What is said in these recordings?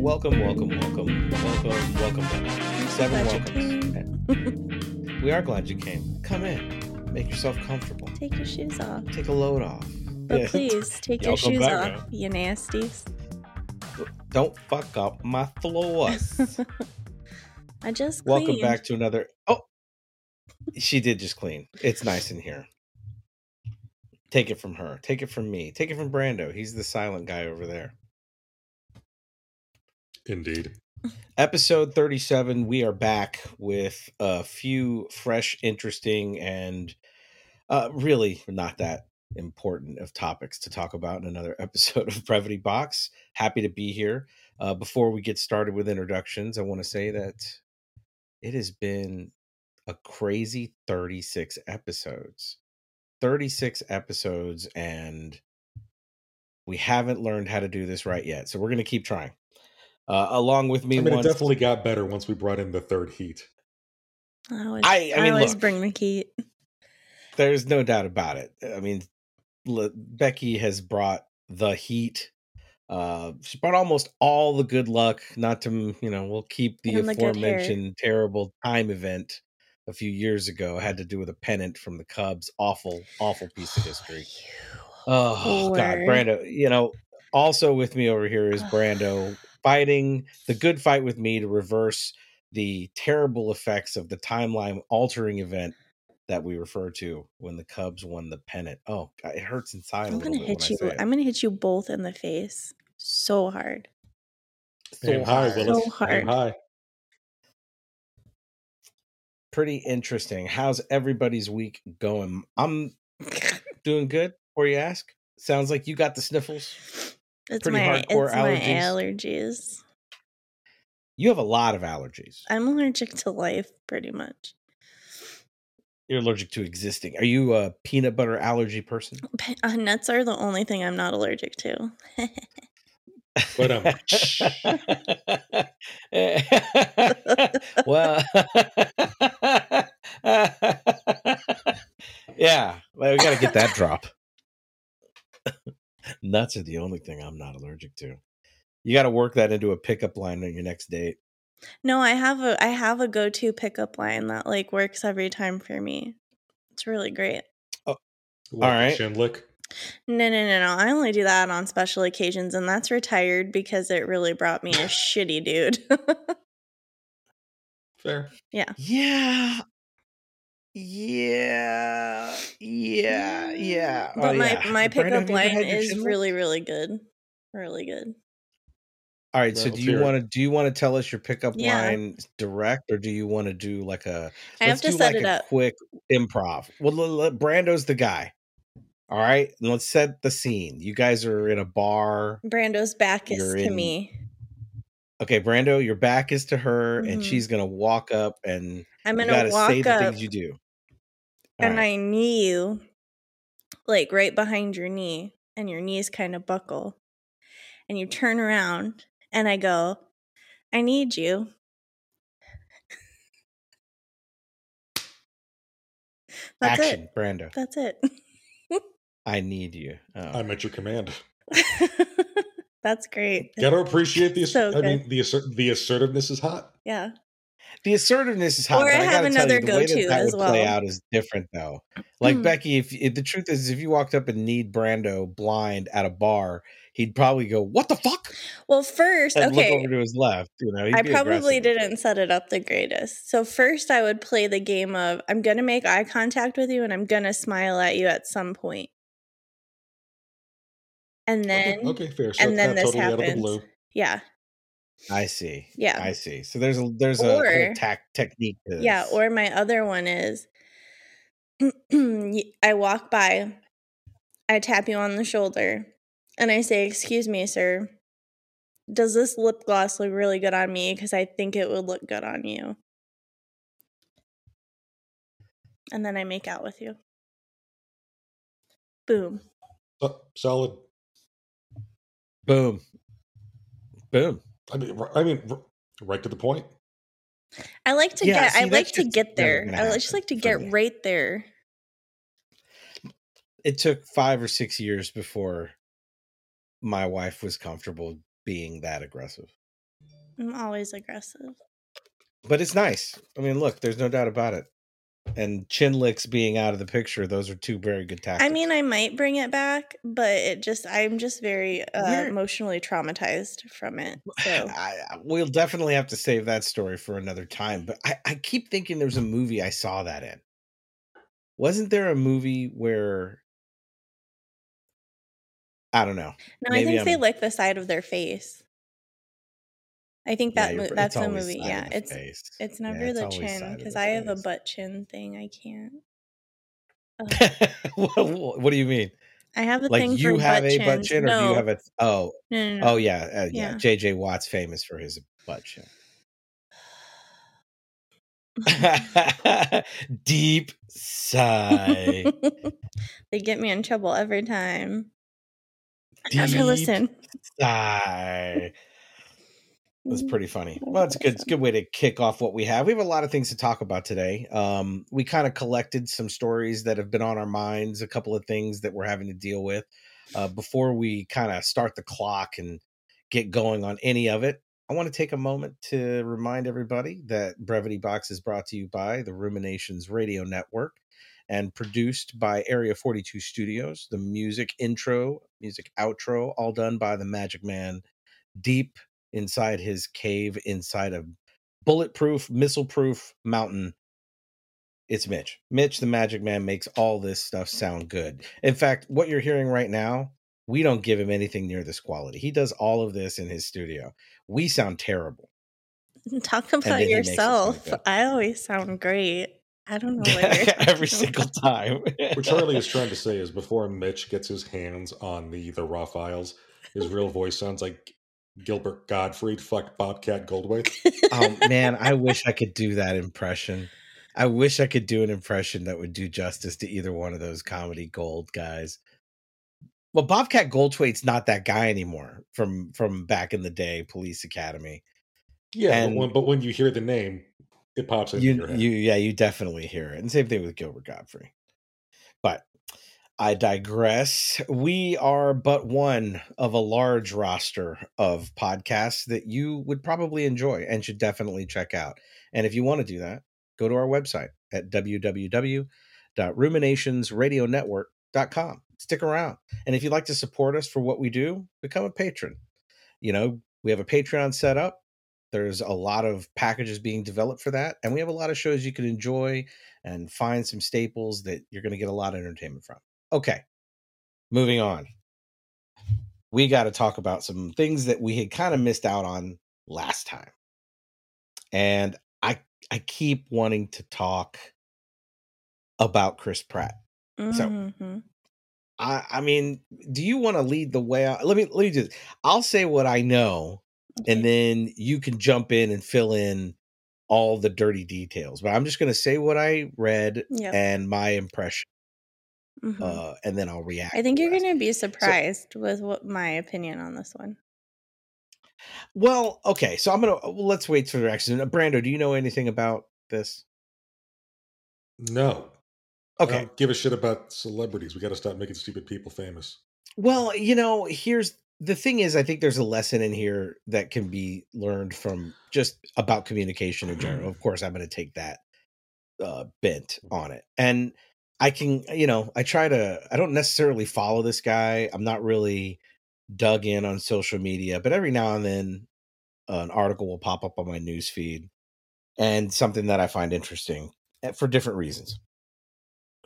Welcome, welcome, welcome, welcome, welcome back. Seven welcomes. We are glad you came. Come in. Make yourself comfortable. Take your shoes off. Take a load off. But Yeah. please take your shoes back off, you nasties. Don't fuck up my floors. I just welcome back to another. Oh, she did just clean. It's nice in here. Take it from her. Take it from me. Take it from Brando. He's the silent guy over there. Indeed. episode 37 we are back with a few fresh interesting and uh really not that important of topics to talk about in another episode of brevity box. Happy to be here. Uh before we get started with introductions i want to say that it has been a crazy 36 episodes. 36 episodes and we haven't learned how to do this right yet so we're going to keep trying uh, along with me I mean, it definitely got better once we brought in the third heat. I always, I- I mean, always look. bring the heat. There's no doubt about it. I mean, Le- Becky has brought the heat. Uh, she brought almost all the good luck. Not to, you know, we'll keep the And the aforementioned terrible time event a few years ago. Had to do with a pennant from the Cubs. Awful, awful piece of history. Oh God, Whore. Brando. You know, also with me over here is Brando fighting the good fight with me to reverse the terrible effects of the timeline altering event that we refer to when the Cubs won the pennant. Oh, God, it hurts inside. I'm gonna hit you. I say it. I'm gonna hit you both in the face so hard. So Aim hard. Willis. So hard. High. Pretty interesting. How's everybody's week going? I'm doing good. Before you ask, sounds like you got the sniffles. It's Pretty my hardcore it's allergies. my allergies. You have a lot of allergies. I'm allergic to life, pretty much. You're allergic to existing. Are you a peanut butter allergy person? Pe- uh, nuts are the only thing I'm not allergic to. But um, well, yeah, well, we got to get that drop. Nuts are the only thing I'm not allergic to. You got to work that into a pickup line on your next date. no, I have a I have a go to pickup line that like works every time for me. It's really great. Oh, what, All right. Shin lick. No, no, no, no. I only do that on special occasions, and that's retired because it really brought me a shitty dude. Fair. Yeah. Yeah. Yeah. Yeah. Yeah. But Oh, my yeah. my pickup have you ever line is chin really really good, really good. All right. So Well, do you want to do you want to tell us your pickup Yeah. line direct, or do you want to do like a? I have let's to do set like it a up. quick improv. Well, l- l- Brando's the guy. All right, and let's set the scene. You guys are in a bar. Brando's back is You're to in- me. Okay, Brando, your back is to her, and Mhm. she's gonna walk up, and I'm gonna gotta walk say the up, things you do. All and right. I knee you, like right behind your knee, and your knees kind of buckle, and you turn around, and I go, "I need you." That's Action, it. Brando. That's it. I need you. Oh. I'm at your command. That's great. Gotta appreciate the. So I good. mean, the assert- the assertiveness is hot. Yeah. The assertiveness is hot. Or I have another go-to that as would play out is different, though. Like Mm. Becky, if, if the truth is, if you walked up and need Brando blind at a bar, he'd probably go, "What the fuck?" Well, first, and look okay. over to his left. You know, I probably didn't set it up the greatest. So first I would play the game of I'm going to make eye contact with you and I'm going to smile at you at some point. And then okay, okay, fair. So and then this totally happens. yeah. I see. Yeah. I see. So there's a there's a Or- whole tac- technique to this. Yeah, or my other one is I walk by, I tap you on the shoulder, and I say, "Excuse me, sir. Does this lip gloss look really good on me because I think it would look good on you?" And then I make out with you. Boom. So- solid. boom, boom. I mean, r- I mean, right to the point. I like to Yeah, get see, I that like to get there. gonna I just happen like to get me. right there. It took five or six years before my wife was comfortable being that aggressive. I'm always aggressive. but it's nice. I mean, look, there's no doubt about it. And chin licks being out of the picture, those are two very good tactics. I mean, I might bring it back, but it just I'm just very uh, emotionally traumatized from it. So I, we'll definitely have to save that story for another time. But I, I keep thinking there's a movie I saw that in. Wasn't there a movie where I don't know? no, I think they I'm- lick the side of their face. I think that mo- that's the movie. Yeah, the it's face. it's Yeah, never it's the chin because I have a butt chin thing. I can't. What, what do you mean? I have a Like thing you for have butt a butt chin, or no, do you have a? Oh, no, no, oh yeah, uh, yeah. Yeah. JJ Watt's famous for his butt chin. Deep sigh. they get me in trouble every time. I never Deep listen. sigh. That's pretty funny. Well, it's good. It's a good way to kick off what we have. We have a lot of things to talk about today. Um, we kind of collected some stories that have been on our minds, a couple of things that we're having to deal with. Uh, before we kind of start the clock and get going on any of it, I want to take a moment to remind everybody that Brevity Box is brought to you by the Ruminations Radio Network and produced by Area 42 Studios. The music intro, music outro, all done by the Magic Man deep inside his cave inside a bulletproof, missile proof mountain. It's Mitch. Mitch, the Magic Man, makes all this stuff sound good. In fact, what you're hearing right now, we don't give him anything near this quality. He does all of this in his studio. We sound terrible. Talk about then he makes it sound yourself. I always sound great. I don't know what Every single time. What Charlie is trying to say is before Mitch gets his hands on the the raw files, his real voice sounds like Gilbert Gottfried, fuck Bobcat Goldthwait. oh man, I wish I could do that impression. I wish I could do an impression that would do justice to either one of those comedy gold guys. Well, Bobcat Goldthwait's not that guy anymore from from back in the day, Police Academy. Yeah, And- but, when, but when you hear the name, it pops into You, your head. you, yeah, you definitely hear it. And same thing with Gilbert Gottfried. I digress. We are but one of a large roster of podcasts that you would probably enjoy and should definitely check out. And if you want to do that, go to our website at www.ruminationsradionetwork.com. Stick around. And if you'd like to support us for what we do, become a patron. You know, we have a Patreon set up. There's a lot of packages being developed for that. And we have a lot of shows you can enjoy and find some staples that you're going to get a lot of entertainment from. Okay, moving on. We got to talk about some things that we had kind of missed out on last time. And I I keep wanting to talk about Chris Pratt. So- Mhm. I I mean, do you want to lead the way? out? Let me let me do this. I'll say what I know and then you can jump in and fill in all the dirty details. But I'm just going to say what I read Yep. and my impression, Mhm. uh, and then I'll react. I think you're going to be surprised with what my opinion on this one. Well, okay, so I'm gonna well, let's wait for the reaction. Uh, Brando, do you know anything about this? no. I Okay, don't give a shit about celebrities. We got to stop making stupid people famous. well, you know, here's the thing: is I think there's a lesson in here that can be learned from just about communication in general. Of course, I'm going to take that uh, bent on it, and I can, you know, I try to. I don't necessarily follow this guy. I'm not really dug in on social media, but every now and then, uh, an article will pop up on my news feed, and something that I find interesting eh, for different reasons.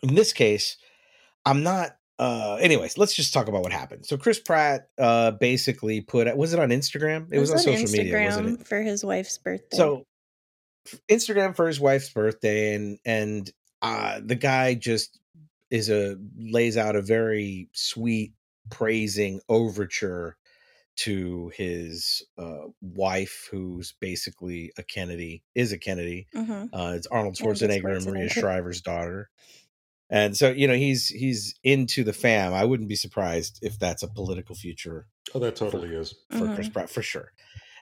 In this case, I'm not. Uh, anyways, let's just talk about what happened. So Chris Pratt, uh, basically put. Was it on Instagram? It, was, on social media, wasn't it? Instagram for his wife's birthday. So Instagram for his wife's birthday and and uh the guy just is a lays out a very sweet praising overture to his uh wife who's basically a Kennedy is a Kennedy Mhm. uh it's Arnold Arnold Schwarzenegger and Maria Schwarzenegger. Shriver's daughter and so you know he's he's into the fam I wouldn't be surprised if that's a political future Oh, that totally is. for Mhm. Chris Pratt for sure.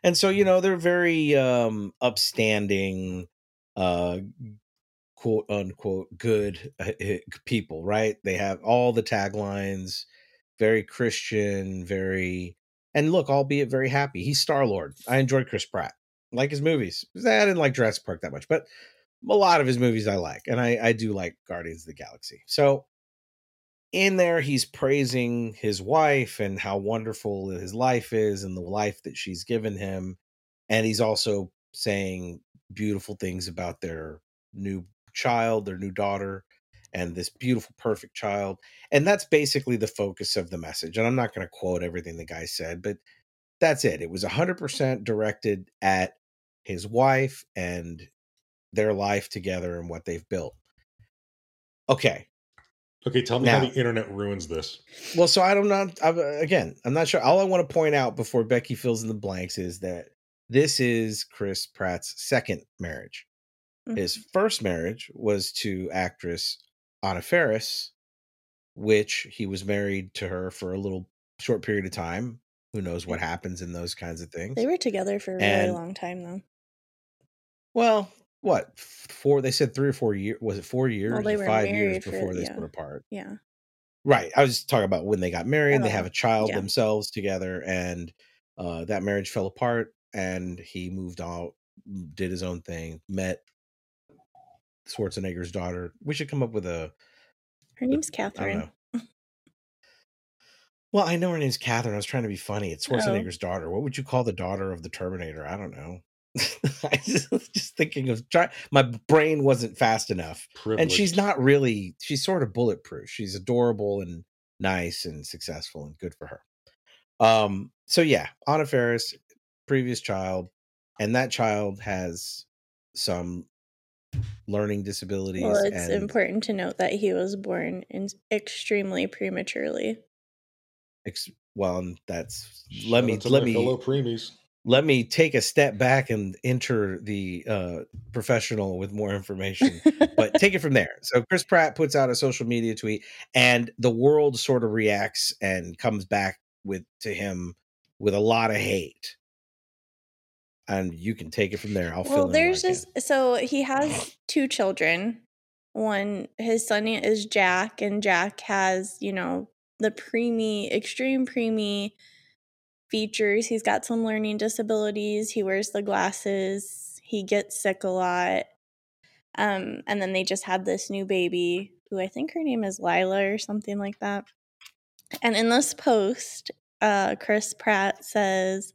And so you know they're very um upstanding uh quote unquote good uh, uh, people, right? They have all the taglines, very Christian, very and look, albeit very happy. He's Star Lord. I enjoy Chris Pratt. like his movies. I didn't like Jurassic Park that much, but a lot of his movies I like, and I I do like Guardians of the Galaxy. So in there he's praising his wife and how wonderful his life is and the life that she's given him and he's also saying beautiful things about their new child their new daughter and this beautiful perfect child and that's basically the focus of the message and i'm not going to quote everything the guy said but that's it it was 100% directed at his wife and their life together and what they've built okay Okay, tell me Now- how the internet ruins this. Well, so I don't know. I'm, uh, again, I'm not sure. All I want to point out before Becky fills in the blanks is that this is Chris Pratt's second marriage. His Mhm. first marriage was to actress Anna Faris, which he was married to her for a little short period of time. Who knows what happens in those kinds of things? They were together for a really And- long time, though. well, what four? They said three or four years. Was it four years? they or were five years married for- before they yeah. split apart. Yeah. Right. I was just talking about when they got married, they Oh, have a child yeah. themselves together, and uh, that marriage fell apart, and he moved out, did his own thing, met Schwarzenegger's daughter. We should come up with a, Her name's I don't Catherine. know. Well, I know her name's Catherine. I was trying to be funny. It's Oh. Schwarzenegger's daughter. What would you call the daughter of the Terminator? I don't know. I just was just thinking of try. My brain wasn't fast enough and she's not really she's sort of bulletproof she's adorable and nice and successful and good for her um so yeah anna Faris, previous child and that child has some learning disabilities Well, it's and important to note that he was born in extremely prematurely. ex- well that's Shout let me let me fellow preemies. let me take a step back and enter the uh professional with more information but take it from there. So Chris Pratt puts out a social media tweet, and the world sort of reacts and comes back with to him with a lot of hate. And you can take it from there. I'll fill well, there's just so he has two children. One, his son is Jack, and Jack has, you know, the preemie, extreme preemie features. He's got some learning disabilities. He wears the glasses. He gets sick a lot. Um, and then they just had this new baby, who I think her name is Lila or something like that. And in this post, uh, Chris Pratt says,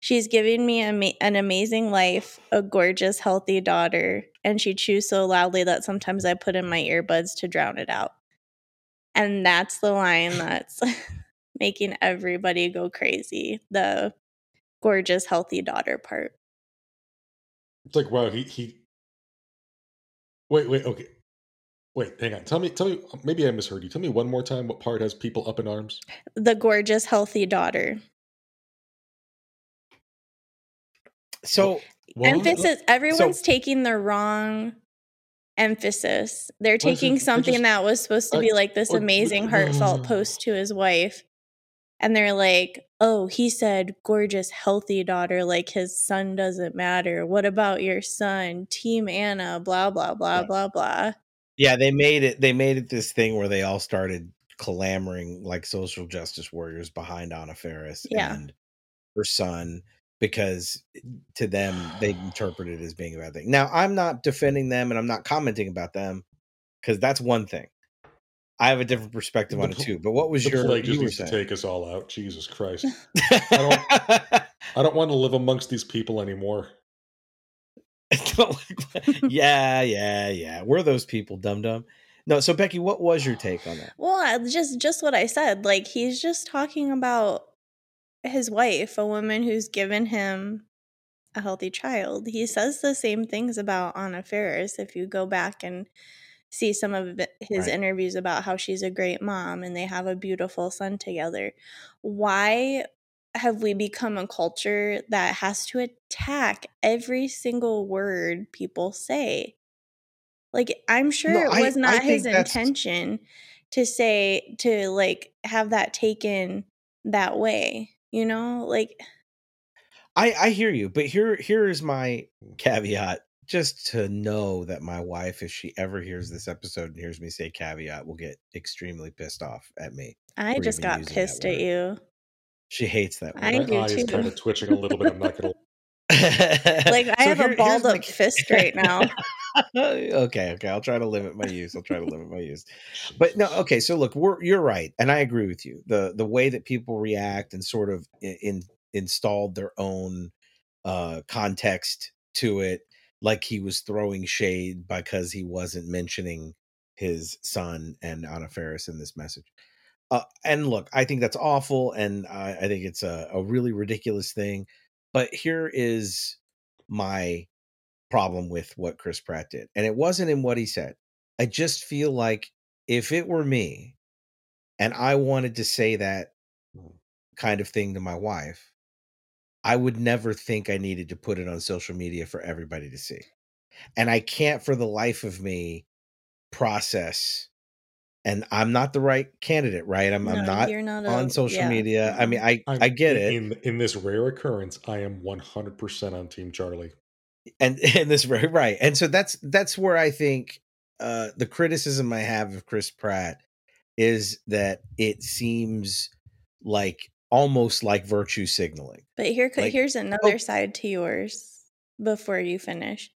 She's giving me ama- an amazing life, a gorgeous, healthy daughter, and she chews so loudly that sometimes I put in my earbuds to drown it out. And that's the line that's making everybody go crazy the gorgeous, healthy daughter part. It's like wow, he he. Wait, wait, okay, wait. Hang on. Tell me, tell me. Maybe I misheard you. Tell me one more time. What part has people up in arms? The gorgeous, healthy daughter. So What? emphasis everyone's taking the wrong emphasis they're taking something just- that was supposed to I- be like this oh, or- amazing heartfelt mm. post to his wife and they're like oh he said gorgeous healthy daughter like his son doesn't matter what about your son team anna blah blah blah blah blah yeah, they made it. They made it this thing where they all started clamoring like social justice warriors behind Anna Faris Yeah. and her son because to them they interpret it as being a bad thing. Now I'm not defending them and I'm not commenting about them because that's one thing. I have a different perspective The on it too. But what was the your plague just you were needs to saying? take us all out. Jesus Christ! I don't want to live amongst these people anymore. yeah, yeah, yeah. We're those people, dum dum. No, so Becky, what was your take on that? well just just what i said like he's just talking about his wife a woman who's given him a healthy child he says the same things about anna Faris. if you go back and see some of his Right. interviews about how she's a great mom and they have a beautiful son together why have we become a culture that has to attack every single word people say like i'm sure No, it was I not his intention to say to like have that taken that way you know like I I hear you, but here here is my caveat. Just to know that my wife, if she ever hears mm-hmm. this episode and hears me say caveat, will get extremely pissed off at me. i just got pissed at you She hates that word. I My do eye is too. kind of twitching a little bit. I'm not gonna. Like I So have here- a balled my- up fist right now. okay, okay. I'll try to limit my use. I'll try to limit my use. But no, okay. So look, we're you're right, and I agree with you. the The way that people react and sort of in, in installed their own uh context to it, like he was throwing shade because he wasn't mentioning his son and Anna Faris in this message. Uh, and look, I think that's awful, and I, I think it's a, a really ridiculous thing. But here is my problem with what Chris Pratt did. And it wasn't in what he said. I just feel like if it were me and I wanted to say that kind of thing to my wife, I would never think I needed to put it on social media for everybody to see. And I can't for the life of me process and I'm not the right candidate, right? I'm, I'm No, not you're not on a- social yeah, media. I mean. I I'm- I get it. In in this rare occurrence, I am 100% on Team Charlie. and and this right right and so that's that's where i think uh the criticism i have of chris pratt is that it seems like almost like virtue signaling But here, co- Like, here's another oh- side to yours before you finish.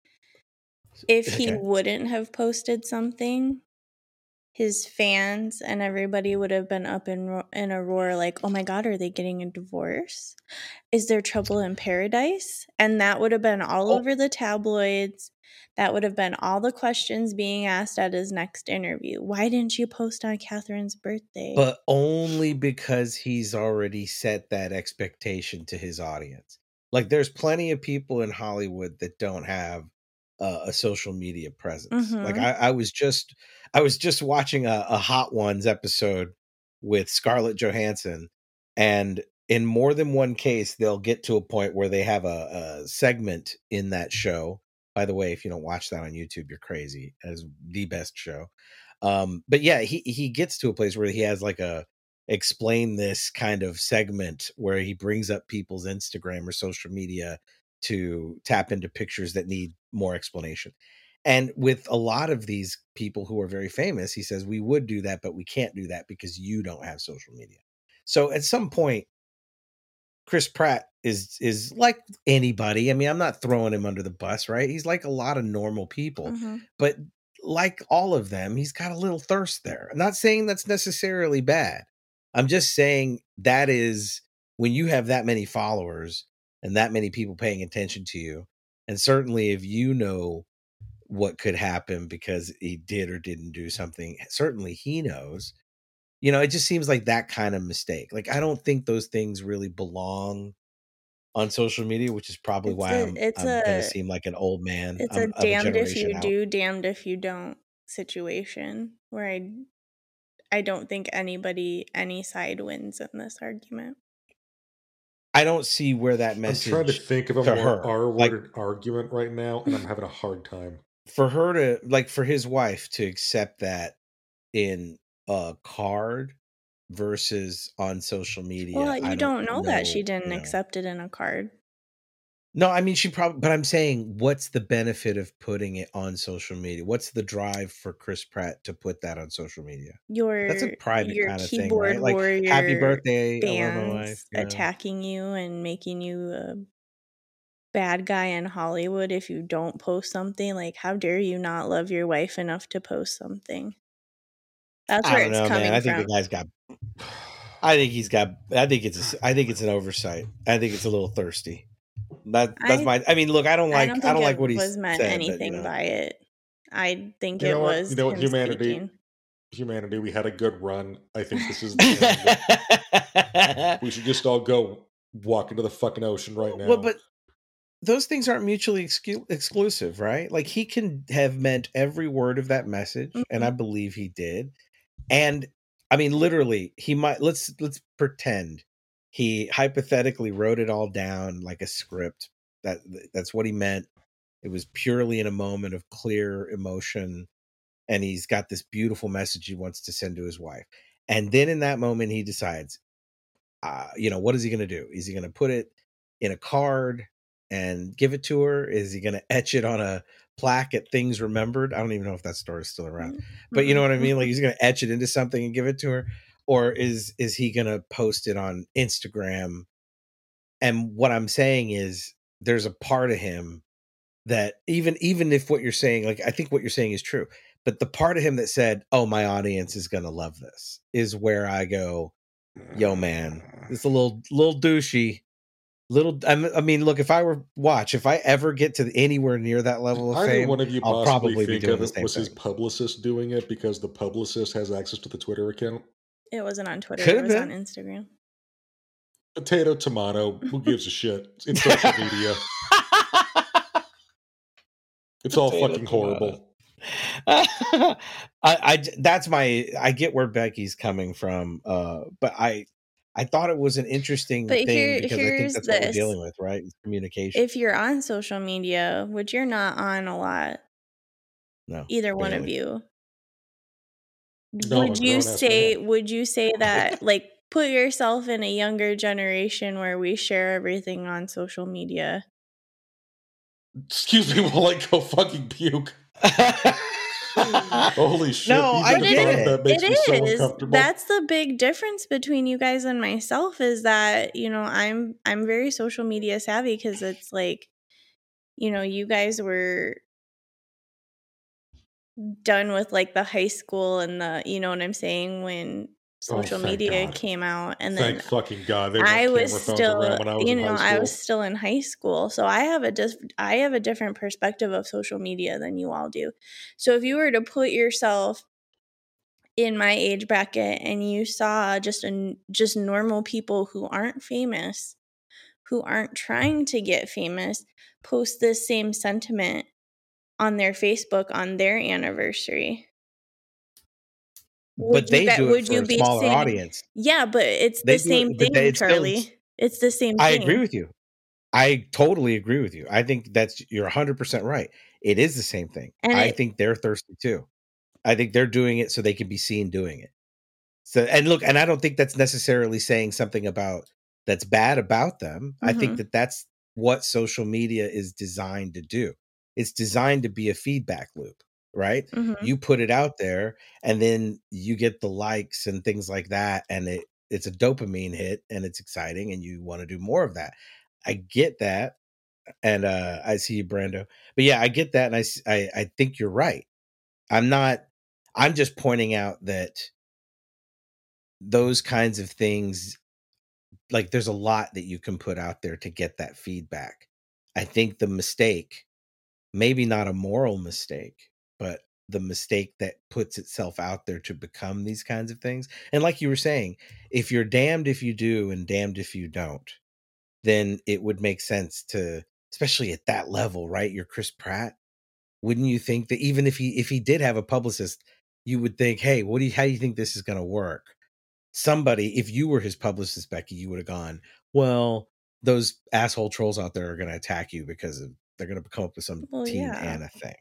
If he Okay. wouldn't have posted something, his fans and everybody would have been up in ro- in a roar like, "Oh my god, are they getting a divorce? Is there trouble in paradise?" And that would have been all Oh. over the tabloids. That would have been all the questions being asked at his next interview. Why didn't you post on Catherine's birthday? but only because he's already set that expectation to his audience like there's plenty of people in hollywood that don't have uh, a social media presence. Like Mhm. I, I was just i was just watching a, a hot ones episode with scarlett johansson and in more than one case they'll get to a point where they have a, a segment in that show. By the way if you don't watch that on youtube you're crazy. As the best show. Um but yeah he he gets to a place where he has like a explain this kind of segment where he brings up people's instagram or social media to tap into pictures that need more explanation and with a lot of these people who are very famous he says we would do that but we can't do that because you don't have social media so at some point chris pratt is is like anybody i mean i'm not throwing him under the bus right he's like a lot of normal people Mhm. but like all of them, he's got a little thirst there. I'm not saying that's necessarily bad. I'm just saying that is when you have that many followers and that many people paying attention to you, and certainly if you know what could happen because he did or didn't do something, certainly he knows. You know, it just seems like that kind of mistake. Like I don't think those things really belong on social media, which is probably It's why a- I'm, it's I'm gonna a- seem like an old man. It's I'm a damned if you out. do, damned if you don't situation where I I don't think anybody any side wins in this argument. I don't see where that message I'm trying to think of a more her, like- R-worded argument right now, and I'm having a hard time. for her to like for his wife to accept that in a card versus on social media. well, I you don't know, that she didn't you know. accept it in a card. No, I mean she probably but I'm saying what's the benefit of putting it on social media? What's the drive for Chris Pratt to put that on social media? Your That's a private kind of thing, keyboard right? Like warrior happy birthday, I love my wife. you know? attacking you and making you a bad guy in Hollywood if you don't post something. Like, how dare you not love your wife enough to post something? That's where it's know, coming man. I think from. the guy's got I think he's got I think it's a, I think it's an oversight. I think it's a little thirsty. That that's I- my I mean, look, I don't I like don't I, don't like what he was meant said, but, anything you know. by it. I think You it know was You know what? Humanity- speaking. Humanity, we had a good run. I think this is the end. we should just all go walk into the fucking ocean right now. Well, but those things aren't mutually excu- exclusive, right? Like he can have meant every word of that message, and mm-hmm. I believe he did. And I mean, literally, he might. Let's let's pretend he hypothetically wrote it all down like a script. That that's what he meant. It was purely in a moment of clear emotion, and he's got this beautiful message he wants to send to his wife. And then in that moment, he decides, uh, you know, what is he going to do? Is he going to put it in a card and give it to her? Is he going to etch it on a plaque at Things Remembered? I don't even know if that store is still around, mm-hmm. but you know mm-hmm. what I mean. Like mm-hmm. he's going to etch it into something and give it to her, or is is he going to post it on Instagram? And what I'm saying is, there's a part of him that even even if what you're saying, like I think what you're saying is true, but the part of him that said, "Oh, my audience is gonna love this," is where I go, "Yo, man, it's a mm. little little douchey." Little, I mean, look. If I were watch, if I ever get to anywhere near that level of fame, one of you I'll probably be think doing of the same was his publicist doing it because the publicist has access to the Twitter account. It wasn't on Twitter. Could it have was on. Instagram. Potato, tomato. Who gives a shit? It's social media. It's all Potato, fucking tomato. horrible. I, I j- that's my I get where Becky's coming from, uh, but I I thought it was an interesting But thing here- because I think here's that's what we're dealing with, right? It's communication. If you're on social media, which you're not on a lot, no, either one of you, No, would you say man. would you say that like put yourself in a younger generation where we share everything on social media? Excuse me while I go fucking puke. Holy shit! No, even I the get thought it. That makes it me so uncomfortable. That's the big difference between you guys and myself is that, you know, I'm I'm very social media savvy cuz it's like you know, you guys were done with like the high school and the, you know what I'm saying, when Oh, social thank media God. came out and then Thank fucking god! I was still, I was you know, I was still in high school, so I have a dis- I have a different perspective of social media than you all do. So if you were to put yourself in my age bracket and you saw just a just normal people who aren't famous, who aren't trying to get famous, post this same sentiment on their Facebook on their anniversary. but Would you they do it would for you a be smaller saying- audience. Yeah, but it's They the same it, thing, they- it's still- Charlie. It's the same I thing. agree with you. I totally agree with you. I think that's you're 100% right. It is the same thing. And I it- think they're thirsty too. I think they're doing it so they can be seen doing it. So and look, and I don't think that's necessarily saying something about that's bad about them. I think Mhm. that that's what social media is designed to do. It's designed to be a feedback loop, right? Mhm. You put it out there and then you get the likes and things like that and it it's a dopamine hit and it's exciting and you want to do more of that. I get that. And uh I see you Brando. But yeah, I get that and i I think you're right. I'm not I'm just pointing out that those kinds of things like there's a lot that you can put out there to get that feedback. I think the mistake, maybe not a moral mistake, but the mistake that puts itself out there to become these kinds of things. And like you were saying, if you're damned if you do and damned if you don't, then it would make sense to especially at that level, right? You're Chris Pratt. Wouldn't you think that even if he if he did have a publicist, you would think, "Hey, what do you how do you think this is going to work?" somebody, if you were his publicist, Becky, you would have gone, well, those asshole trolls out there are going to attack you because of, they're going to come up with some Well, Team yeah. Anna thing.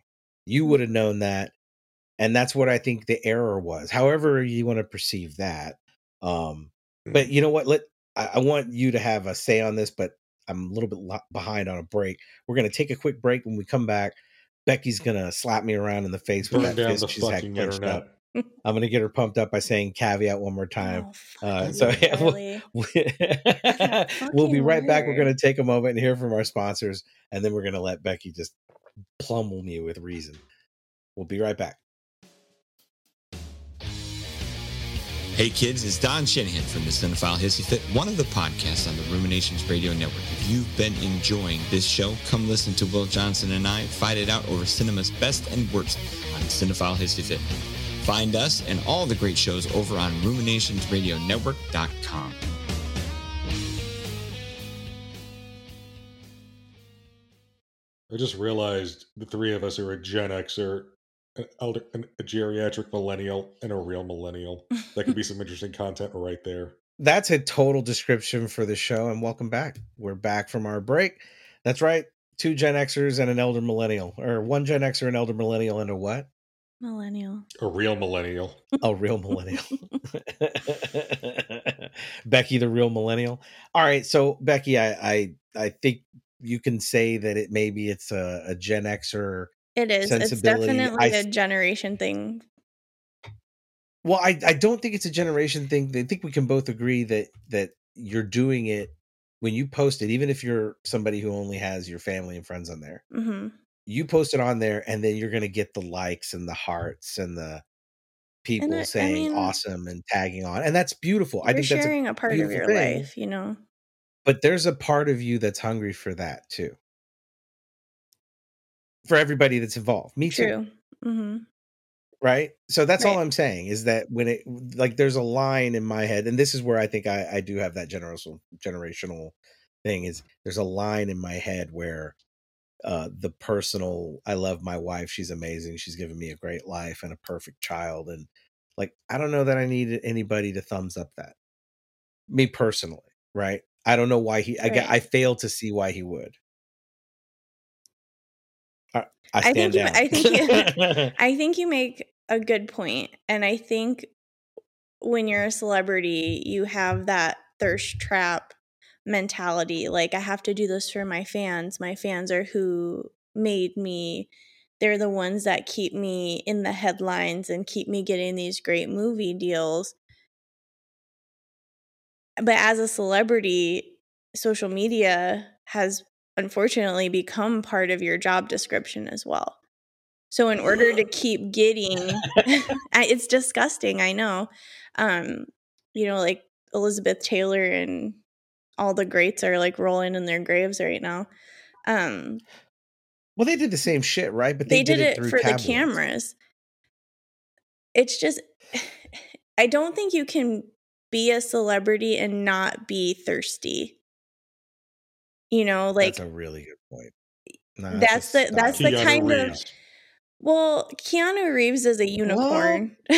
You would have known that. And that's what I think the error was. However, you want to perceive that. Um, but you know what? Let I, I want you to have a say on this, but I'm a little bit lo- behind on a break. We're going to take a quick break. When we come back, Becky's going to slap me around in the face with Burn that fist she's had fucking clenched internet. up. I'm going to get her pumped up by saying caveat one more time. Oh, Uh, so yeah, we'll, Charlie. we'll be fucking right back. We're going to take a moment and hear from our sponsors, and then we're going to let Becky just pummel me with reason. We'll be right back. Hey kids, it's Don Shanahan from the Cinephile Hissy Fit, one of the podcasts on the Ruminations Radio Network. If you've been enjoying this show, come listen to Will Johnson and I fight it out over cinema's best and worst on Cinephile Hissy Fit. Find us and all the great shows over on ruminationsradionetwork.com. I just realized the three of us are a Gen Xer, an elder, an, a geriatric millennial, and a real millennial. That could be some interesting content right there. That's a total description for the show, and welcome back. We're back from our break. That's right. Two Gen Xers and an elder millennial, or one Gen Xer, an elder millennial, and a what? Millennial. A real millennial. A real millennial. Becky, the real millennial. All right, so Becky, I I, I think you can say that it maybe it's a, a Gen Xer. It is. It's definitely I- a generation thing. Well, I I don't think it's a generation thing. I think we can both agree that that you're doing it when you post it, even if you're somebody who only has your family and friends on there, hmm you post it on there, and then you're gonna get the likes and the hearts and the people I- I saying mean- awesome and tagging on, and that's beautiful. I think that's a sharing a, part of your thing. life, you know. but there's a part of you that's hungry for that too. For everybody that's involved. Me too. True. hmm right so that's all i'm saying is that when it like there's a line in my head and this is where i think i, I do have that generational generational thing is there's a line in my head where uh the personal i love my wife she's amazing she's given me a great life and a perfect child and like i don't know that i need anybody to thumbs up that. Me personally right? I don't know why he i Right. i fail to see why he would. I, I I think you- I think you- I think you make a good point, and I think when you're a celebrity, you have that thirst trap mentality. Like, I have to do this for my fans. My fans are who made me. They're the ones that keep me in the headlines and keep me getting these great movie deals. But as a celebrity, social media has unfortunately become part of your job description as well. So in order to keep getting it's disgusting, I know. Um you know like Elizabeth Taylor and all the greats are like rolling in their graves right now. Um well they did the same shit right but they, they, did, it through for tabloids. the cameras. It's just I don't think you can be a celebrity and not be thirsty. You know, like that's a really good point. No, That's the- stop. that's the Keanu kind of- well, Keanu Reeves is a unicorn.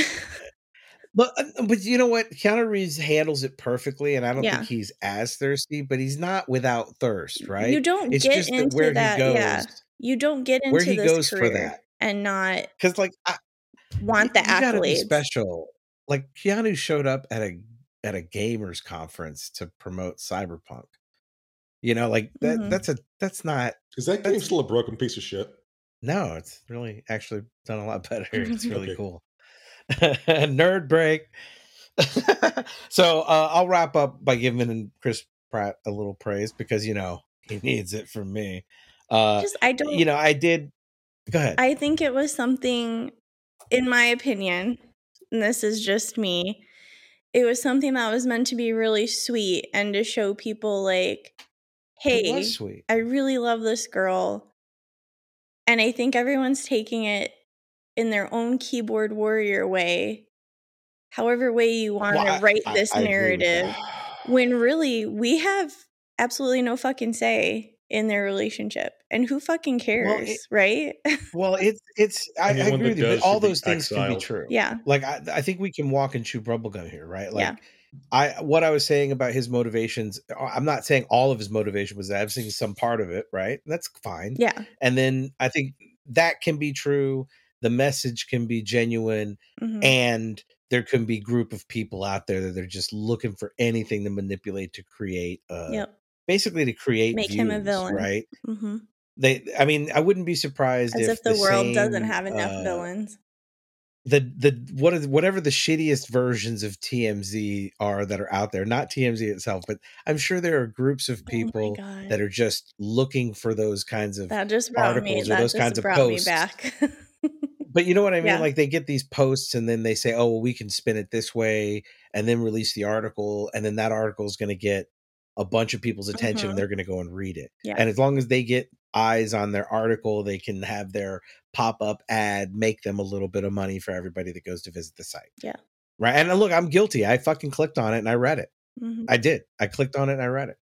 But uh, but you know what? Keanu Reeves handles it perfectly, and I don't Yeah. think he's as thirsty, but he's not without thirst, right? You don't it's get just that into where that. he goes, yeah, you don't get into where he this goes for that. and not because like I, want the you gotta be special. Like Keanu showed up at a at a gamers conference to promote Cyberpunk. You know, like that. Mhm. That's a that's not. Is that game still a broken piece of shit? No, it's really actually done a lot better. It's really Okay. cool. Nerd break. so uh, I'll wrap up by giving Chris Pratt a little praise because you know he needs it from me. Uh, Just I don't. you know, I did. Go ahead. I think it was something, in my opinion, and this is just me. It was something that was meant to be really sweet and to show people like, hey. I really love this girl. And I think everyone's taking it in their own keyboard warrior way, however way you want Well, to write I- this I narrative. that. when really we have absolutely no fucking say in their relationship. And who fucking cares, it- right? Well, it's it's. I, I agree with you, but all those things can be true. yeah. like I, I think we can walk and chew bubblegum here, right? Like Yeah. I what I was saying about his motivations, uh, I'm not saying all of his motivation was that. I'm saying some part of it, right? That's fine. Yeah. And then I think that can be true. The message can be genuine, mhm. and there can be group of people out there that they're just looking for anything to manipulate to create, uh, yep. basically to create Make him a villain. right? hmm They, I mean, I wouldn't be surprised As if, if the, world doesn't have enough uh, villains. the the what is whatever the shittiest versions of TMZ are that are out there, not TMZ itself, but I'm sure there are groups of people oh that are just looking for those kinds of that just brought me. articles or those just kinds of posts. me back. but you know what I mean? Yeah. Like they get these posts and then they say, "Oh, well, we can spin it this way," and then release the article, and then that article is going to get a bunch of people's attention, Mhm. and they're going to go and read it. Yeah. And as long as they get eyes on their article, they can have their pop up ad make them a little bit of money for everybody that goes to visit the site. Yeah. Right. And uh, look, I'm guilty. I fucking clicked on it and I read it. Mhm. I did. I clicked on it and I read it.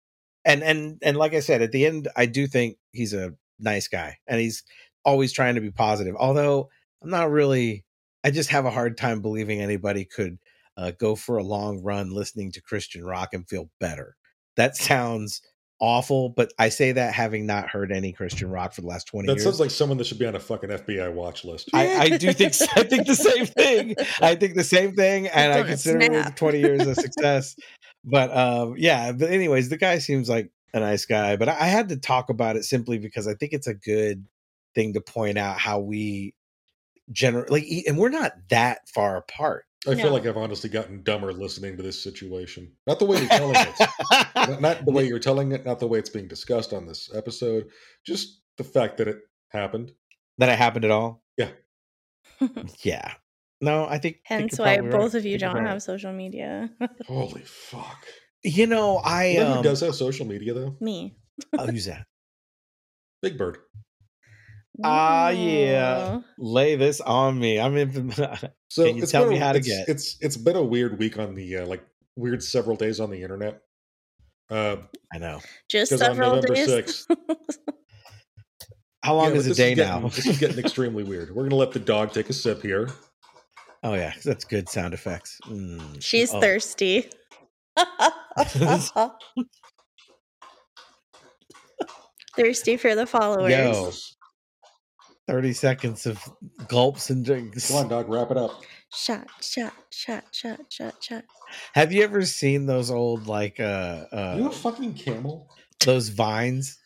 And and and like I said, at the end, I do think he's a nice guy and he's always trying to be positive. Although I'm not really. I just have a hard time believing anybody could uh, go for a long run listening to Christian rock and feel better. That sounds awful, but I say that having not heard any Christian rock for the last twenty That years. That sounds like someone that should be on a fucking FBI watch list. I, I do think I think the same thing. I think the same thing, and I Don't consider it 20 years a success. but um, yeah, but anyways, the guy seems like a nice guy. But I, I had to talk about it simply because I think it's a good thing to point out how we generally like, and we're not that far apart. I feel like I've honestly gotten dumber listening to this situation. Not the way you're telling it, not, not the way you're telling it, not the way it's being discussed on this episode. Just the fact that it happened. that it happened at all. Yeah. Yeah. No, I think. I think Hence why probably right. both of you think don't right. have social media. Holy fuck! You know, I You know who um, does have social media though? Me. oh, who's that? Big Bird. Ah, yeah. Lay this on me. I'm in. So Can you tell me a- how to it's, get? It's it's been a weird week on the uh, like weird several days on the internet. Uh, I know. Just 'Cause on several November days. 6th How long yeah, is but a this day getting- now? this is getting extremely weird. We're gonna let the dog take a sip here. Oh yeah, that's good sound effects. Mm. She's Oh. thirsty. thirsty for the followers. Yo. Thirty seconds of gulps and drinks. Come on, dog, wrap it up. Shot, shot, shot, shot, shot, shot. Have you ever seen those old like uh, uh you a fucking camel? those vines?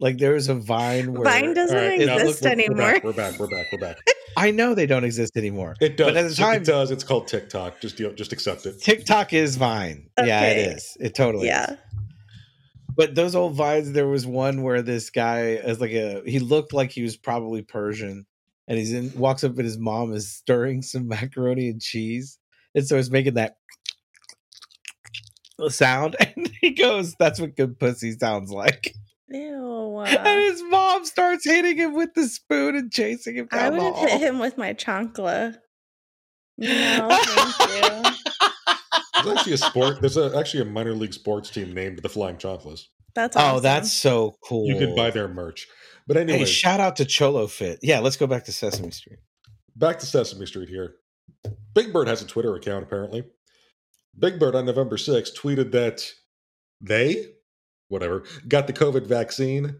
Like there was a vine where Vine doesn't All right, now exist look, anymore. We're back. We're back. We're back. We're back. I know they don't exist anymore. It does. But at the time- it does. It's called TikTok. Just deal, just accept it. TikTok is Vine. Yeah, it Okay. is. It totally yeah. is. But those old vines, there was one where this guy as like a he looked like he was probably Persian, and he's in walks up and his mom is stirring some macaroni and cheese, and so he's making that sound, and he goes, "That's what good pussy sounds like." Ew. and his mom starts hitting him with the spoon and chasing him I would have hit him with my chancla. No, thank you. There's actually a sport. There's a, actually a minor league sports team named the Flying Chanclas. That's oh, awesome. Oh, that's so cool. You could buy their merch. But anyway, Hey, shout out to Cholo Fit. Yeah, let's go back to Sesame Street. back to Sesame Street here. Big Bird has a Twitter account apparently. Big Bird on November 6th tweeted that they, whatever, got the COVID vaccine.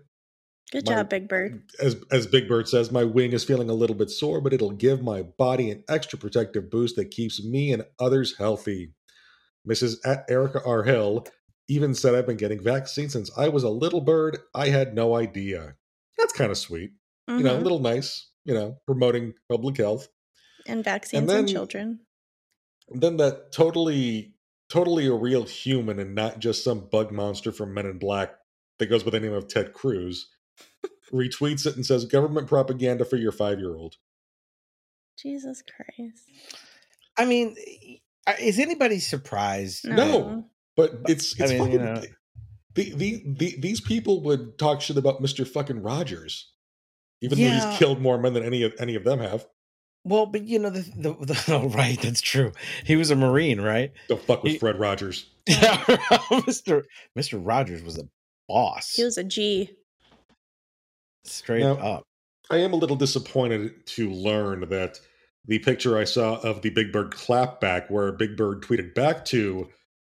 Good my- job, Big Bird. As as Big Bird says, my wing is feeling a little bit sore, but it'll give my body an extra protective boost that keeps me and others healthy. Mrs. A- Erica R. Hill even said I've been getting vaccines since I was a little bird. I had no idea. That's kind of sweet. You know, a Mhm. little nice, you know, promoting public health. and vaccines then- and children. And then that totally, totally a real human and not just some bug monster from Men in Black that goes by the name of Ted Cruz retweets it and says government propaganda for your five year old. Jesus Christ. I mean, is anybody surprised? No. No. But it's I it's mean, fucking you know. the, the, the, these people would talk shit about Mr. fucking Rogers. Even though he's killed more men than any of any of them have. Well, but you know the, the, the oh right, that's true. He was a marine, right? Don't fuck with He- Fred Rogers. Yeah, Mr. Mr. Rogers was a boss. He was a G. straight Now- up. I am a little disappointed to learn that the picture I saw of the Big Bird clapback, where Big Bird tweeted back to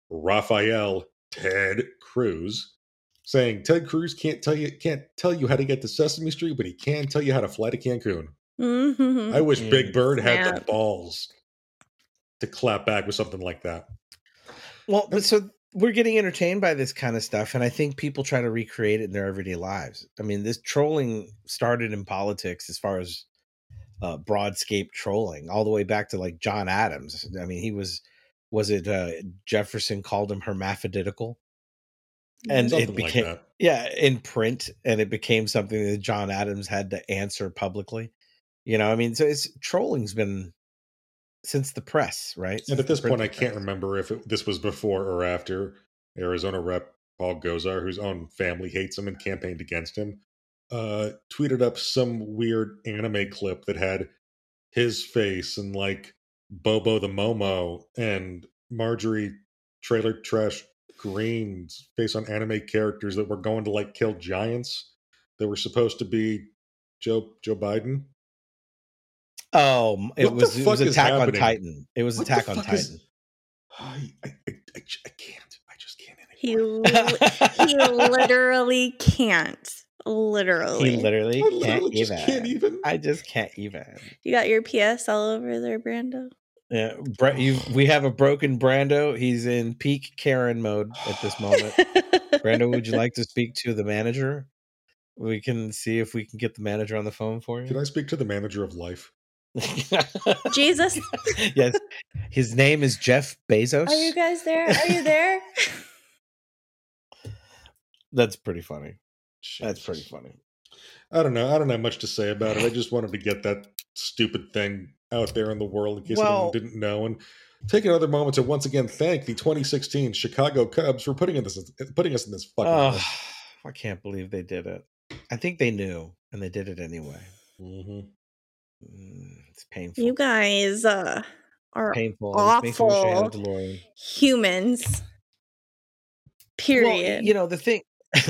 Rafael Ted Cruz, saying Ted Cruz can't tell you can't tell you how to get to Sesame Street, but he can tell you how to fly to Cancun. Mhm. I wish Mm. Big Bird had the balls to clap back with something like that. Well, but so we're getting entertained by this kind of stuff, and I think people try to recreate it in their everyday lives. I mean, this trolling started in politics as far as uh, broadscape trolling, all the way back to like John Adams. I mean, he was was it uh, Jefferson called him hermaphroditical, and Something it became like yeah in print, and it became something that John Adams had to answer publicly. You know, I mean, so it's trolling's been since the press, right? And at this point, I can't press. remember if it, this was before or after Arizona Rep Paul Gosar, whose own family hates him and campaigned against him, uh, tweeted up some weird anime clip that had his face and like Bobo the Momo and Marjorie Trailer Trash Green's face on anime characters that were going to like kill giants that were supposed to be Joe Joe Biden. Oh, it was it was fuck is Attack on? Titan. It was What Attack on Titan. is- I, I, I, I, j- I can't. I just can't He, anymore. li- he literally can't. Literally. he literally I can't literally even. can't even. I just can't even. You got your PS all over there, Brando? Yeah, Bre- you. We have a broken Brando. He's in peak Karen mode at this moment. Brando, would you like to speak to the manager? We can see if we can get the manager on the phone for you. Can I speak to the manager of life? Jesus, yes, his name is Jeff Bezos. are you guys there? Are you there? That's pretty funny. That's pretty funny. I don't know. I don't have much to say about it. I just wanted to get that stupid thing out there in the world in case Well- anyone didn't know, and take another moment to once again thank the 2016 Chicago Cubs for putting in this putting us in this fucking. Mess. I can't believe they did it. I think they knew, and they did it anyway. Mhm. Mm, it's painful. you guys uh, are painful. It makes me wish I had a awful. DeLorean. humans. Well, Period. you know the thing. I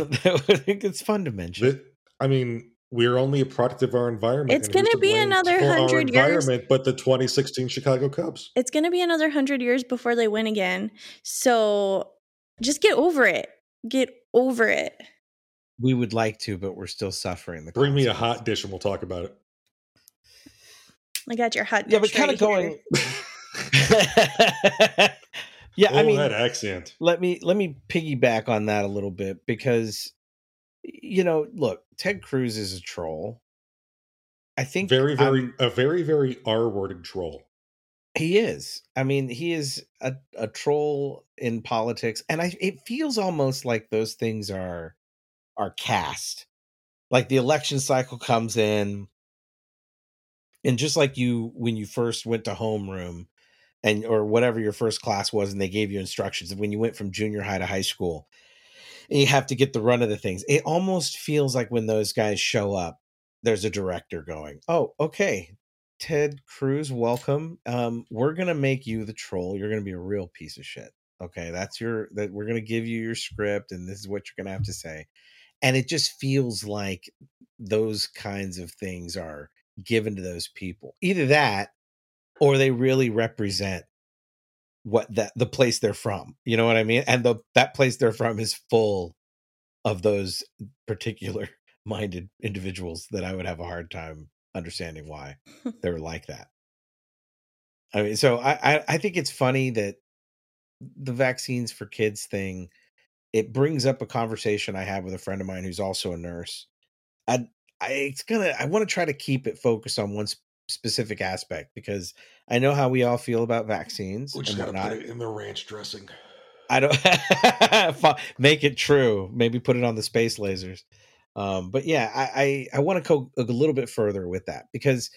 think it's fun to mention. Th- I mean, we're only a product of our environment. It's gonna be another 100 years. environment, But the 2016 Chicago Cubs. it's going to be another 100 years before they win again. So just get over it. Get over it. We would like to, but we're still suffering. The Bring me a hot dish and we'll talk about it. I got your hot dish. Yeah, but dish kind of right here. going. yeah, I oh, mean, that accent. let me let me piggyback on that a little bit because you know, look, Ted Cruz is a troll. I think Very, very, I'm- a very, very R-worded troll. he is. I mean, he is a, a troll in politics, and I it feels almost like those things are are cast. Like the election cycle comes in, and just like you when you first went to homeroom, and or whatever your first class was, and they gave you instructions when you went from junior high to high school, and you have to get the run of the things. It almost feels like when those guys show up, there's a director going, "Oh, okay, Ted Cruz, welcome. Um, we're gonna make you the troll. You're gonna be a real piece of shit. Okay, that's your that we're gonna give you your script, and this is what you're gonna have to say. And it just feels like those kinds of things are given to those people. Either that, or they really represent what that the place they're from. You know what I mean? And the that place they're from is full of those particular minded individuals that I would have a hard time understanding why they're like that. I mean, so I, I I think it's funny that the vaccines for kids thing it brings up a conversation I had with a friend of mine who's also a nurse. I I it's gonna I want to try to keep it focused on one specific aspect because I know how we all feel about vaccines We just and gotta put it in the ranch dressing. I don't make it true. Maybe put it on the space lasers. Um, but yeah, I I, I want to go a little bit further with that because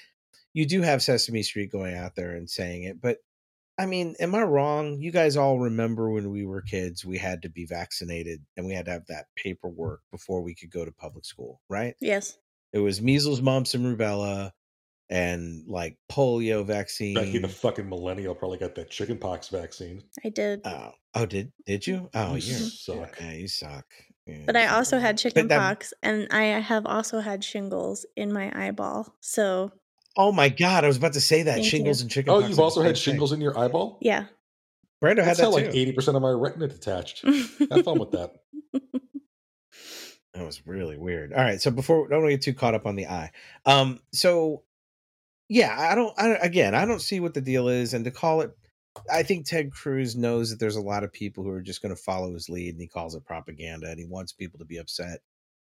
you do have Sesame Street going out there and saying it. But I mean, am I wrong? You guys all remember when we were kids, we had to be vaccinated and we had to have that paperwork before we could go to public school, right? Yes. It was measles, mumps, and rubella, and like polio vaccine. Becky, the fucking millennial, probably got that chickenpox vaccine. I did. oh, oh, did did you? Oh, You you're suck. Yeah, you suck. Yeah, but I also had lot. chicken pox and I have also had shingles in my eyeball. So, Oh my god, I was about to say that Thank shingles you. and chicken. Oh, you've also had same thing. shingles in your eyeball? yeah. Brando had That's that how too. like 80% of my retina detached. Have fun with that. That was really weird. All right, so before don't get too caught up on the eye. Um, so yeah, I don't. I again, I don't see what the deal is, and to call it, I think Ted Cruz knows that there's a lot of people who are just going to follow his lead, and he calls it propaganda, and he wants people to be upset.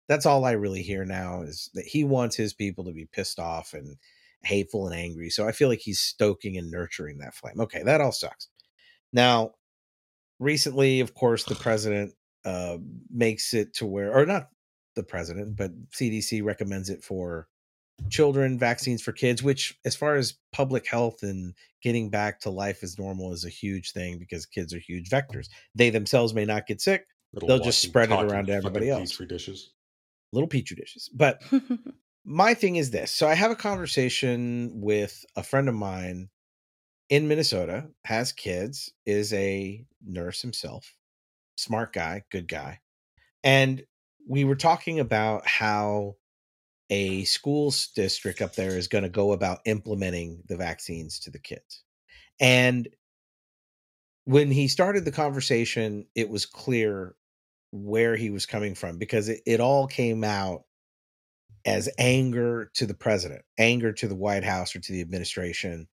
That's all I really hear now is that he wants his people to be pissed off and hateful and angry. So I feel like he's stoking and nurturing that flame. Okay, that all sucks. Now, recently, of course, the president uh, makes it to where, or not the president, but CDC recommends it for children, vaccines for kids, which, as far as public health and getting back to life as normal, is a huge thing because kids are huge vectors. They themselves may not get sick, Little They'll just spread it around to everybody else. Petri dishes. little petri dishes. But my thing is this so i have a conversation with a friend of mine in minnesota has kids is a nurse himself smart guy good guy and we were talking about how a school district up there is going to go about implementing the vaccines to the kids and when he started the conversation it was clear where he was coming from because it, it all came out as anger to the president, anger to the White House or to the administration,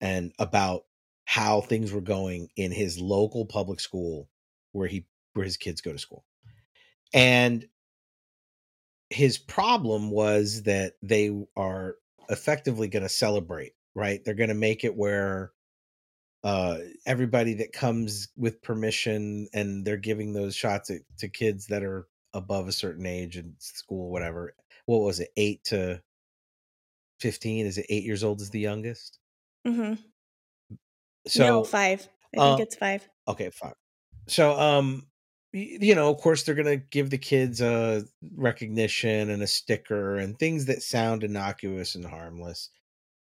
and about how things were going in his local public school where he where his kids go to school. And his problem was that they are effectively going to celebrate, right? They're going to make it where uh everybody that comes with permission and they're giving those shots at, to kids that are above a certain age in school whatever what was it 8 to 15 is it 8 years old is the youngest Mm-hmm. so no, five. I think uh, it's five. okay fine so um you know of course they're gonna give the kids a recognition and a sticker and things that sound innocuous and harmless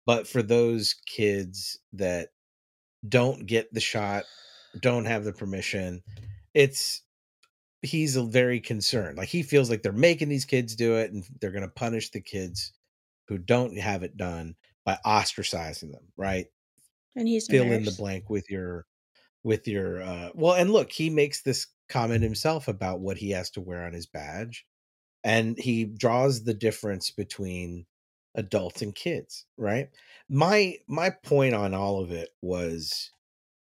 but for those kids that don't get the shot don't have the permission it's he's a very concerned like he feels like they're making these kids do it and they're gonna punish the kids who don't have it done by ostracizing them right? And he's fill in the blank with your with your uh well and look he makes this comment himself about what he has to wear on his badge and he draws the difference between adults and kids right? My my point on all of it was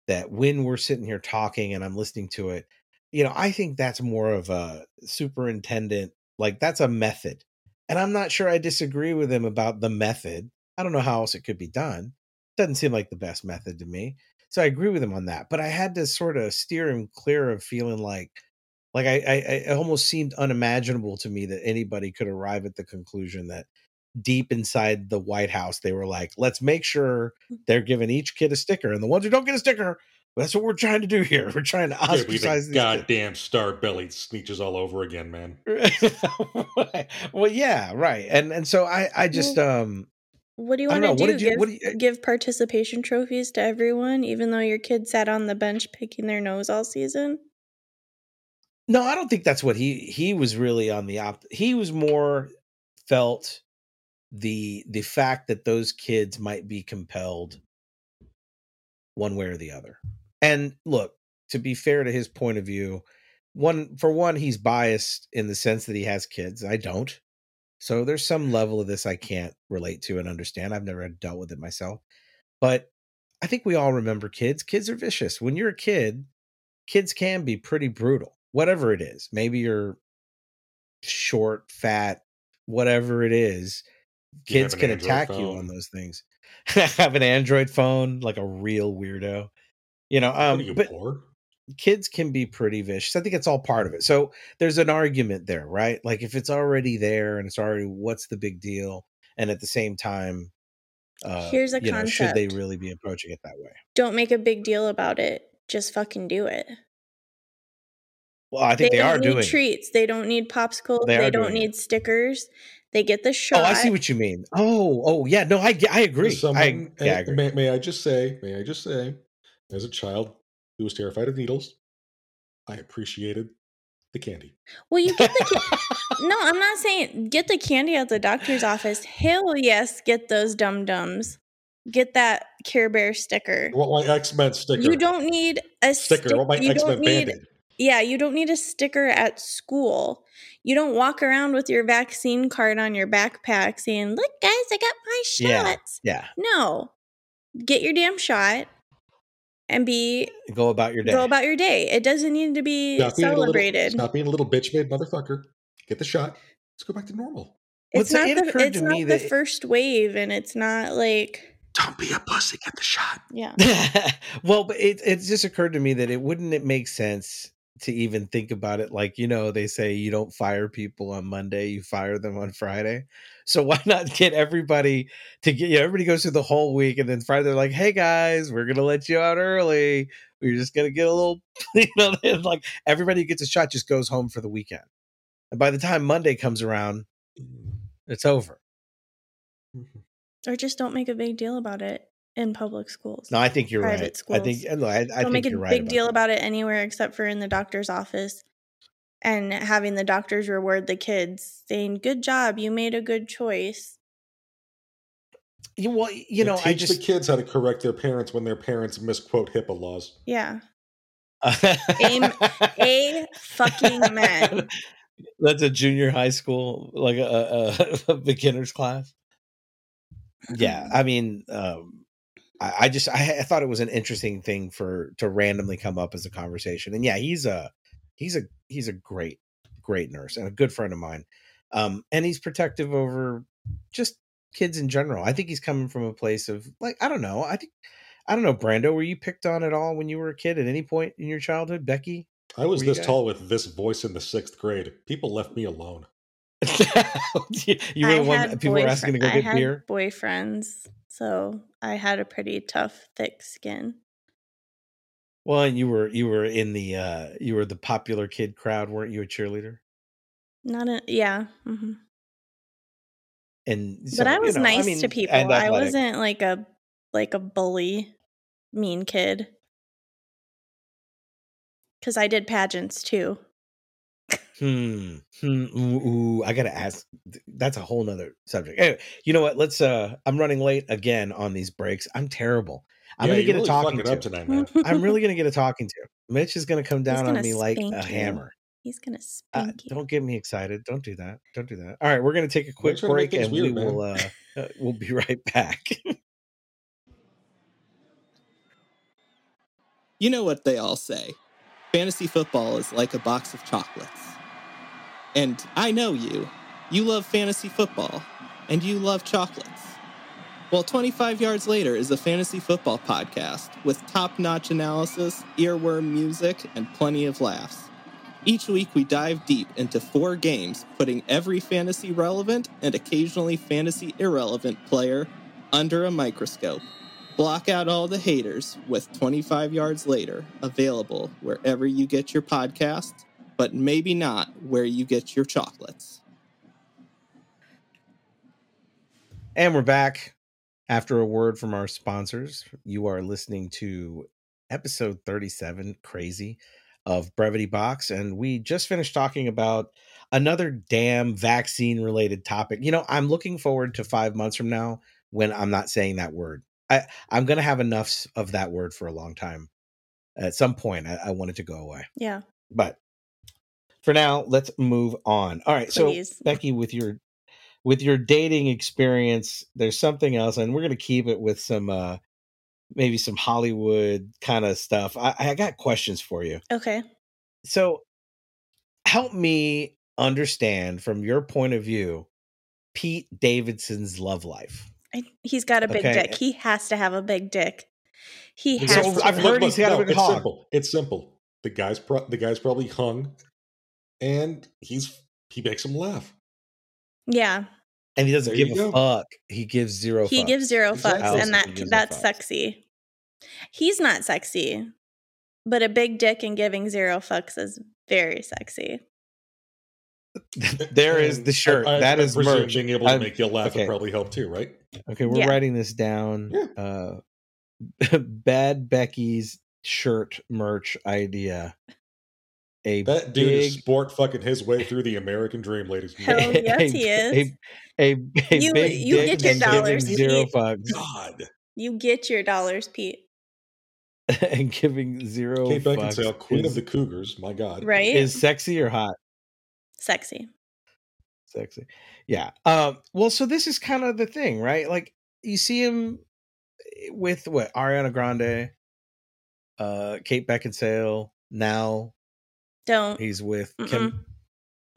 that when we're sitting here talking and i'm listening to it you know i think that's more of a superintendent like that's a method and i'm not sure i disagree with him about the method. I don't know how else it could be done. Doesn't seem like the best method to me so i agree with him on that but i had to sort of steer him clear of feeling like like I, I I- it almost seemed unimaginable to me that anybody could arrive at the conclusion that deep inside the white house they were like let's make sure they're giving each kid a sticker and the ones who don't get a sticker that's what we're trying to do here. We're trying to ostracize the these goddamn star bellied sneetches all over again, man. well yeah right and and so i i just um What do you want to do? What did you- give, you- give participation trophies to everyone, even though your kid sat on the bench picking their nose all season? No, I don't think that's what he he was really on the op. He was more felt the the fact that those kids might be compelled one way or the other. And look, to be fair to his point of view, one for one he's biased in the sense that he has kids. I don't. So there's some level of this I can't relate to and understand. I've never dealt with it myself. But I think we all remember kids. Kids are vicious. When you're a kid, kids can be pretty brutal, whatever it is. Maybe you're short, fat, whatever it is. Kids an can Android attack you on those things. have an Android phone like a real weirdo. You know, um, are you but poor? Kids can be pretty vicious. I think it's all part of it. So there's an argument there, right? Like if it's already there and it's already, what's the big deal? And at the same time, uh, Here's a you know, should they really be approaching it that way? Don't make a big deal about it. Just fucking do it. Well, I think they, don't are need doing. it. treats. They don't need popsicles. They They, don't doing it. need stickers. They get the shot. Oh, I see what you mean. Oh, oh, yeah. No, I I agree. Someone- I, yeah, I agree. May, may I just say, may I just say, as a child who was terrified of needles, I appreciated the candy. well, you get the ca- no. I'm not saying get the candy at the doctor's office. Hell yes, get those dum dums. Get that Care Bear sticker. Want my X Men sticker. You don't need a sticker. I stick- want my you X don't Men need yeah, you don't need a sticker at school. You don't walk around with your vaccine card on your backpack saying, "Look, guys, I got my Yeah. shots." Yeah. No, get your damn shot and be Go about your day. go about your day. It doesn't need to be Stop being, little, celebrated. stop being a little bitch made motherfucker. Get the shot. Let's go back to normal. It's Well, not it the occurred it's to not me the that- first wave, and it's not like Don't be a pussy. Get the shot. yeah. well, but it it just occurred to me that it wouldn't it make sense to even think about it like you know they say you don't fire people on Monday, you fire them on Friday. So why not get everybody to get you know, everybody goes through the whole week and then Friday they're like, hey guys, we're gonna let you out early. We're just gonna get a little you know like everybody who gets a shot just goes home for the weekend. And by the time Monday comes around, it's over. Mm-hmm. Or just don't make a big deal about it in public schools. No, I think you're Private right. I think schools. no, I, I don't think make a you're right. big about deal that. about it anywhere except for in the doctor's office and having the doctors reward the kids saying good job you made a good choice You, well, you know, teach I just the kids how to correct their parents when their parents misquote HIPAA laws. yeah Aim- a fucking man That's a junior high school, like a, a, a beginner's class. Yeah, I mean, um, I, I just I, I thought it was an interesting thing for to randomly come up as a conversation, and yeah, he's a he's a he's a great great nurse and a good friend of mine, um, and he's protective over just kids in general. I think he's coming from a place of like I don't know. I think I don't know, Brando. Were you picked on at all when you were a kid at any point in your childhood, Becky? I was this guys- tall with this voice in the sixth grade. People left me alone. you were I the one people were asking to go boyfri- I get had beer. boyfriends, so I had a pretty tough, thick skin. Well, and you were you were in the uh you were the popular kid crowd, weren't you? A cheerleader, Not a yeah. Mm-hmm. and so, but I you was know, nice mean, to people. I wasn't like a like a bully, mean kid. Because I did pageants too. Hmm. hmm ooh, ooh, I gotta ask. That's a whole nother subject. Anyway, you know what? Let's. uh I'm running late again on these breaks. I'm terrible. I'm yeah, gonna get really a talking fucking up to. tonight, man. I'm really gonna get a talking to. Mitch is gonna come down on gonna me like spank a you. hammer. He's gonna Uh, you. don't get me excited. Don't do that. Don't do that. All right, we're gonna take a quick trying break things and we weird, man. will. uh uh, We'll be right back. You know what they all say fantasy football is like a box of chocolates. And I know you. You love fantasy football, and you love chocolates. Well, 25 Yards Later is a fantasy football podcast with top notch analysis, earworm music, and plenty of laughs. Each week, we dive deep into four games, putting every fantasy relevant and occasionally fantasy irrelevant player under a microscope. Block out all the haters with 25 Yards Later, available wherever you get your podcast, but maybe not where you get your chocolates. And we're back after a word from our sponsors. You are listening to episode 37, Crazy, of Brevity Box. And we just finished talking about another damn vaccine related topic. You know, I'm looking forward to five months from now when I'm not saying that word. I, I'm going to have enough of that word for a long time. At some point, I, I want it to go away. Yeah. But for now, let's move on. All right. Please. So Becky, with your with your dating experience, there's something else, and we're gonna keep it with some uh maybe some Hollywood kind of stuff. I, I got questions for you. Okay. So help me understand from your point of view Pete Davidson's love life. I, he's got a big Okay. dick. He has to have a big dick. He has So to. I've heard he's got a big it's hog. simple. It's simple. The guy's pro- the guy's probably hung, and he's he makes him laugh. yeah. And he doesn't There give a go. fuck. He gives zero He fucks. gives zero Exactly. fucks, and that he gives no that's fucks. sexy. He's not sexy, but a big dick and giving zero fucks is very sexy. there is the shirt. I, I, that I is merch. Being able to I'm- make you laugh okay. would probably help too, right? Okay, we're Yeah. writing this down. Yeah. Uh Bad Becky's shirt merch idea. A That dude big is sport fucking his way through the American dream, ladies and Hell gentlemen. yes, he is. A, a, a You- big you dick get your giving dollars, zero Pete. fucks God, You get your dollars, Pete. and giving zero Kate fucks Beckinsale, queen is, of the Cougars. My God, Right? is sexy or hot? sexy. Sexy. Yeah. Um, well, so this is kind of the thing, right? Like you see him with what Ariana Grande, uh, Kate Beckinsale. Now Don't. he's with Kim.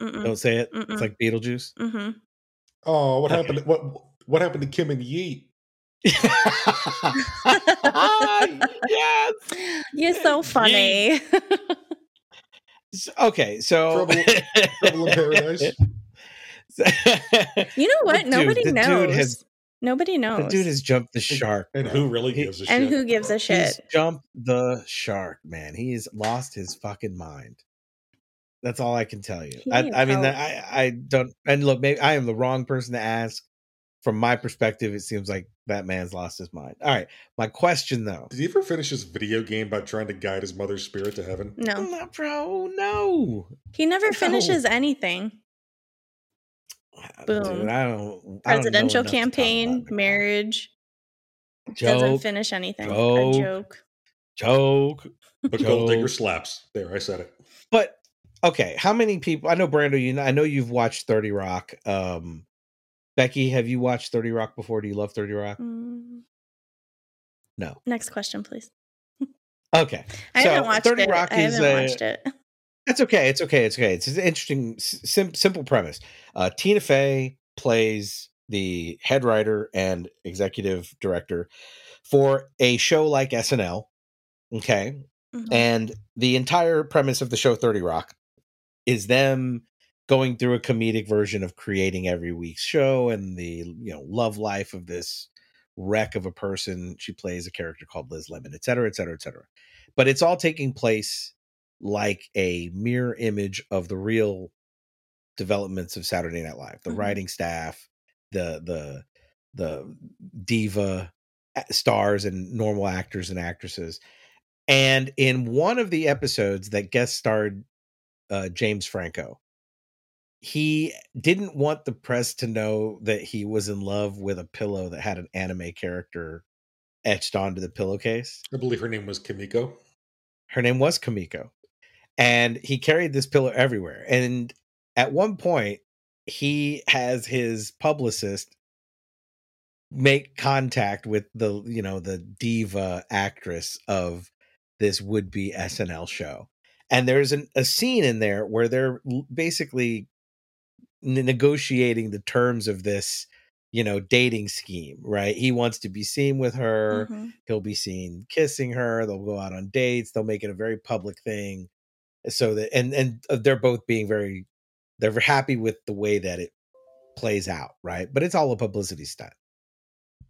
Mm-mm. Don't say it. Mm-mm. It's like Beetlejuice. Mm-hmm. Oh, what Okay. happened? What what happened to Kim and Yeet? yes. You're so funny. Okay, so Trouble- Trouble in Paradise. You know what? Dude, Nobody dude knows. has- Nobody the knows. dude has jumped the shark, And bro. who really gives a and shit? And who gives a He's shit? jumped the shark, man. He's lost his fucking mind. That's all I can tell you. I, I mean, help. I, I don't. And look, maybe I am the wrong person to ask. From my perspective, it seems like that man's lost his mind. All right, my question though, Did he ever finish his video game by trying to guide his mother's spirit to heaven? No. no, bro, no. He never No. finishes anything. Boom. Dude, I don't. I don't Presidential enough to talk campaign, about the guy. marriage. Doesn't finish anything. joke. A joke. joke. But Gold Joe. Digger slaps. There, I said it. But okay, how many people? I know Brando. You, know, I know you've watched Thirty Rock. Um, Becky, have you watched Thirty Rock before? Do you love Thirty Rock? Mm. No. Next question, please. Okay, I So, haven't watched 30 it. Rock I is, haven't uh, watched it. It's okay. It's okay. It's okay. It's an interesting, sim- simple premise. Uh, Tina Fey plays the head writer and executive director for a show like SNL. Okay. Mhm. And the entire premise of the show 30 Rock is them going through a comedic version of creating every week's show and the you know love life of this wreck of a person. She plays a character called Liz Lemon, et cetera, et cetera, et cetera. But it's all taking place like a mirror image of the real developments of Saturday Night Live, the Mhm. writing staff, the the the diva stars and normal actors and actresses. And in one of the episodes that guest starred uh, James Franco, he didn't want the press to know that he was in love with a pillow that had an anime character etched onto the pillowcase. I believe her name was Kimiko. Her name was Kamiko. And he carried this pillow everywhere. And at one point, he has his publicist make contact with the, you know, the diva actress of this would be SNL show. And there's an, a scene in there where they're basically negotiating the terms of this, you know, dating scheme, right? He wants to be seen with her Mhm. he'll be seen kissing her they'll go out on dates they'll make it a very public thing so that and and uh, they're both being very they're happy with the way that it plays out right? But it's all a publicity stunt.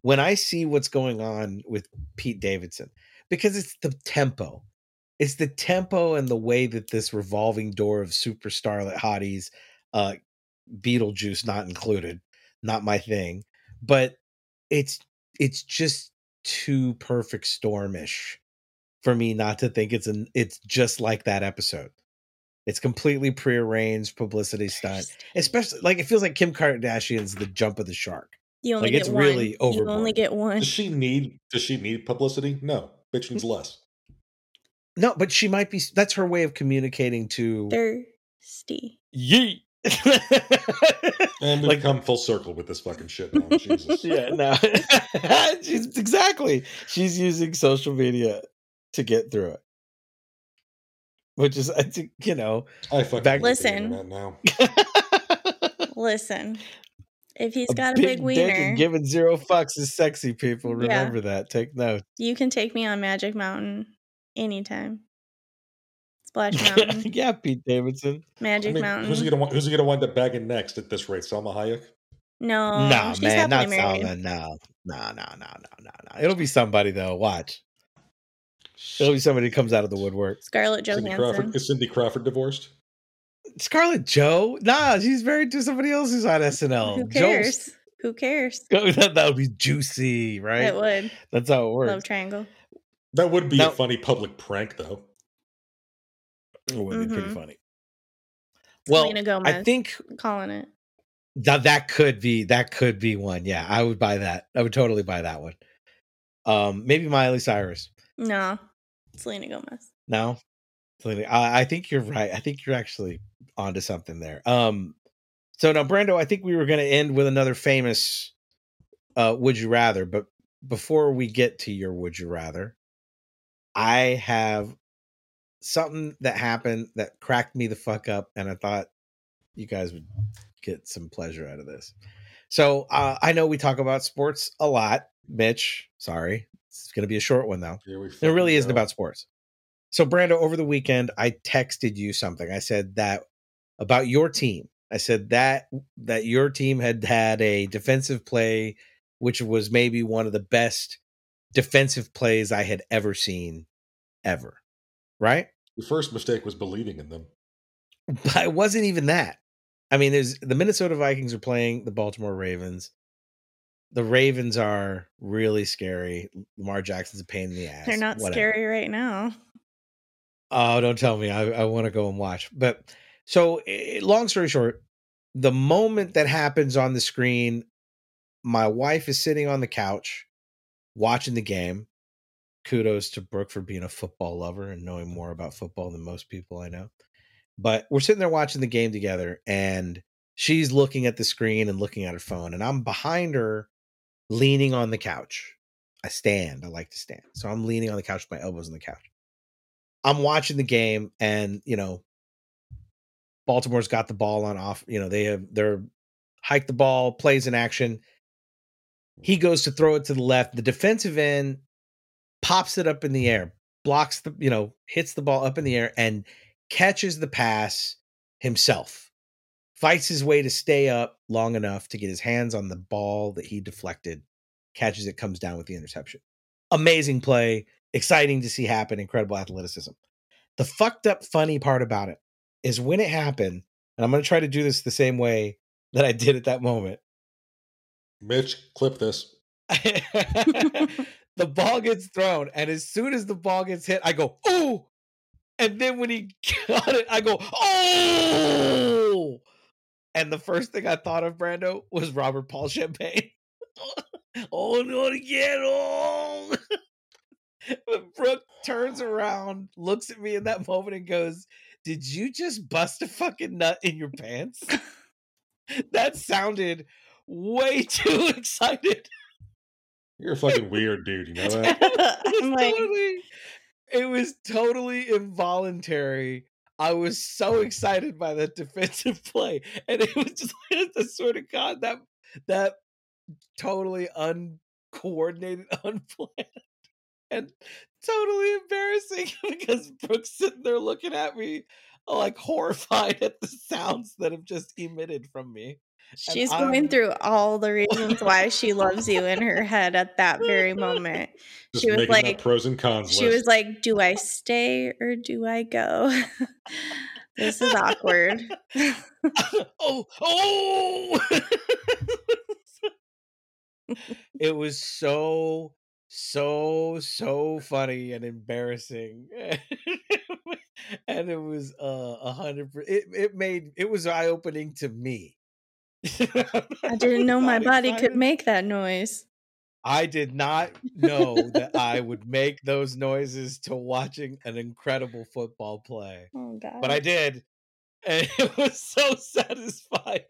When i see what's going on with pete davidson because it's the tempo it's the tempo and the way that this revolving door of super starlet hotties uh beetlejuice not included not my thing but it's it's just too perfect stormish for me not to think it's an it's just like that episode it's completely prearranged publicity stunt especially like it feels like kim kardashian's the jump of the shark You only get one. like, get it's one. really over. You only get one. Does she need does she need publicity? No. Bitch needs less. no but she might be that's her way of communicating to Thirsty. yeet And we've Like- come full circle with this fucking shit now. Jesus. yeah no she's exactly she's using social media to get through it which is i think you know I fucking Back- Listen. now. Listen, if he's A got a big, dick wiener, and giving zero fucks is sexy people Yeah. remember that take note you can take me on Magic Mountain anytime. Splash Mountain, yeah pete davidson Magic I mean, Mountain. who's he gonna who's he gonna wind up bagging next at this rate? Selma Hayek? no, no man not married. Salma. no no no no no no no it'll be somebody though watch it'll be somebody who comes out of the woodwork Scarlett Cindy Johansson. Crawford is Cindy Crawford divorced? scarlett joe nah she's married to somebody else who's on snl Who Joe's- cares? Who cares? that, that would be juicy right It would. that's how it works Love triangle. That would be Now- a funny public prank though. it would be pretty Mhm. funny well Selena Gomez. i think calling it. that that could be that could be one. Yeah, I would buy that. I would totally buy that one. Um, maybe Miley Cyrus. No, Selena Gomez. No, Selena- I, I think you're right. I think you're actually onto something there. Um, so now, Brando, I think we were going to end with another famous uh, "Would you rather," but before we get to your "Would you rather," I have something that happened that cracked me the fuck up, and I thought you guys would get some pleasure out of this. So uh, I know we talk about sports a lot, Mitch. Sorry, it's going to be a short one though. It really isn't about sports. So, Brando, over the weekend, I texted you something. I said that about your team. I said that that your team had had a defensive play, which was maybe one of the best defensive plays I had ever seen, ever. Right? The first mistake was believing in them. But it wasn't even that. I mean, there's the Minnesota Vikings are playing the Baltimore Ravens. The Ravens are really scary. Lamar Jackson's a pain in the ass. They're not whatever. scary right now. Oh, don't tell me. I, I want to go and watch. But so, eh, long story short, the moment that happens on the screen, my wife is sitting on the couch watching the game. Kudos to Brooke for being a football lover and knowing more about football than most people I know. But we're sitting there watching the game together, and she's looking at the screen and looking at her phone, and I'm behind her, leaning on the couch. I stand. I like to stand. So I'm leaning on the couch with my elbows on the couch. I'm watching the game and, you know, Baltimore's got the ball on off, you know, they have they're hike the ball, plays in action. He goes to throw it to the left. The defensive end pops it up in the air, blocks the, you know, hits the ball up in the air and catches the pass himself. Fights his way to stay up long enough to get his hands on the ball that he deflected, catches it, comes down with the interception. Amazing play, exciting to see happen, incredible athleticism. The fucked up funny part about it is when it happened, and I'm going to try to do this the same way that I did at that moment. Mitch, clip this. the ball gets thrown, and as soon as the ball gets hit, I go, "Oh!" And then when he got it, I go, "Oh!" And the first thing I thought of Brando was Robert Paul Champagne. oh no, again! Oh! Brooke turns around, looks at me in that moment, and goes, "Did you just bust a fucking nut in your pants?" that sounded way too excited. You're a fucking weird dude, you know that? I'm was like, totally, it was totally involuntary. I was so excited by that defensive play, and it was just like, I swear to God that that totally uncoordinated, unplanned, and totally embarrassing because Brooke's sitting there looking at me like horrified at the sounds that have just emitted from me. She's I'm- going through all the reasons why she loves you in her head at that very moment. She was like- pros and cons She list. was like, Do I stay or do I go? this is awkward. oh, oh! it was so, so, so funny and embarrassing, and it was uh, a hundred. It it made it was eye opening to me. I didn't know my body could make that noise. I did not know that I would make those noises to watching an incredible football play. Oh god. but I did, and it was so satisfying.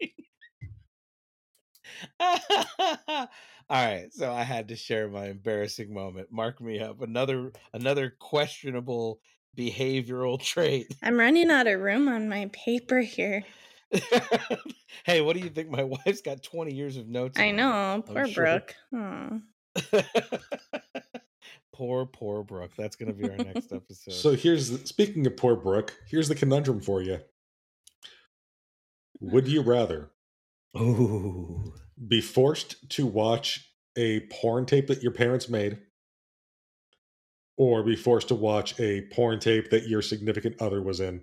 All right, so I had to share my embarrassing moment. Mark me up. Another another questionable behavioral trait. I'm running out of room on my paper here. hey, what do you think? My wife's got 20 years of notes. I know, oh, poor sure. Brooke. Oh. it. poor, poor Brooke. That's going to be our next episode. So here's the, speaking of poor Brooke, here's the conundrum for you. Would you rather Ooh. be forced to watch a porn tape that your parents made or be forced to watch a porn tape that your significant other was in?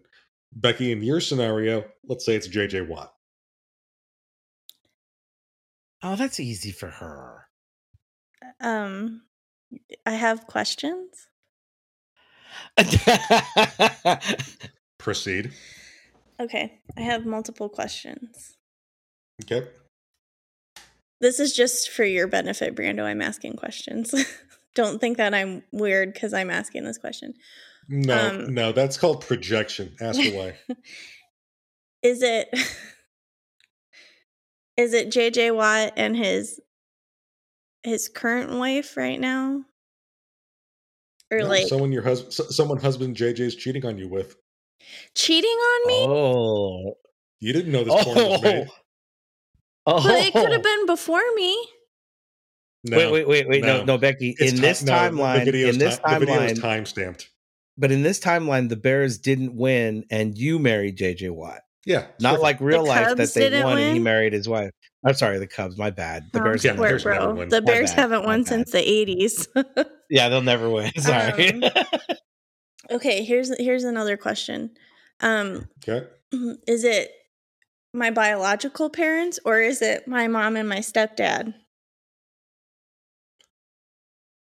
Becky, in your scenario, let's say it's JJ Watt. Oh, that's easy for her. Um I have questions. Proceed. Okay, I have multiple questions. Okay. This is just for your benefit, Brando. I'm asking questions. Don't think that I'm weird because I'm asking this question. No, Um, no, that's called projection. Ask away. Is it is it JJ Watt and his his current wife right now? Or No, like someone your husband, someone husband JJ is cheating on you with. cheating on me? Oh. You didn't know this porn was made. Oh. But it could have been before me. No, wait, wait, wait, wait. No, no. no, Becky. It's in ti- this no, the- timeline, the in this ti- the video is timeline, time stamped. But in this timeline, the Bears didn't win, and you married JJ Watt. Yeah, Not perfect. like real life that they didn't won and he married his wife. I'm sorry, the Cubs. My bad. The Oh, Bears. Yeah, haven't the Bears won. never bro. The My Bears bad, haven't my won bad. since the 80s. Yeah, they'll never win. Sorry. Um, okay, here's here's another question. Um Okay. is it my biological parents or is it my mom and my stepdad?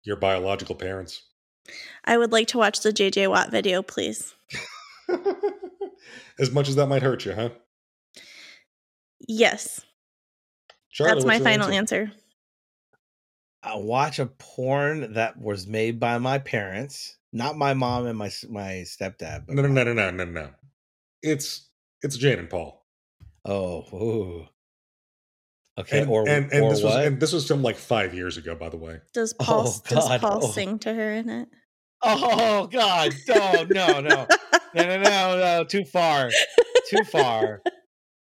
Your biological parents. I would like to watch the JJ Watt video, please. as much as that might hurt you, huh? Yes. Charlie, that's my final answer. I watch a porn that was made by my parents, not my mom and my my stepdad. But No, no, no, no, no, no, no. It's it's Jane and Paul. Oh, ooh. Okay, And, or and, and or this was and this was from like five years ago, by the way. Does Paul Oh, does Paul oh. sing to her in it? oh God! No, no, no, no, no, no, no! Too far, too far.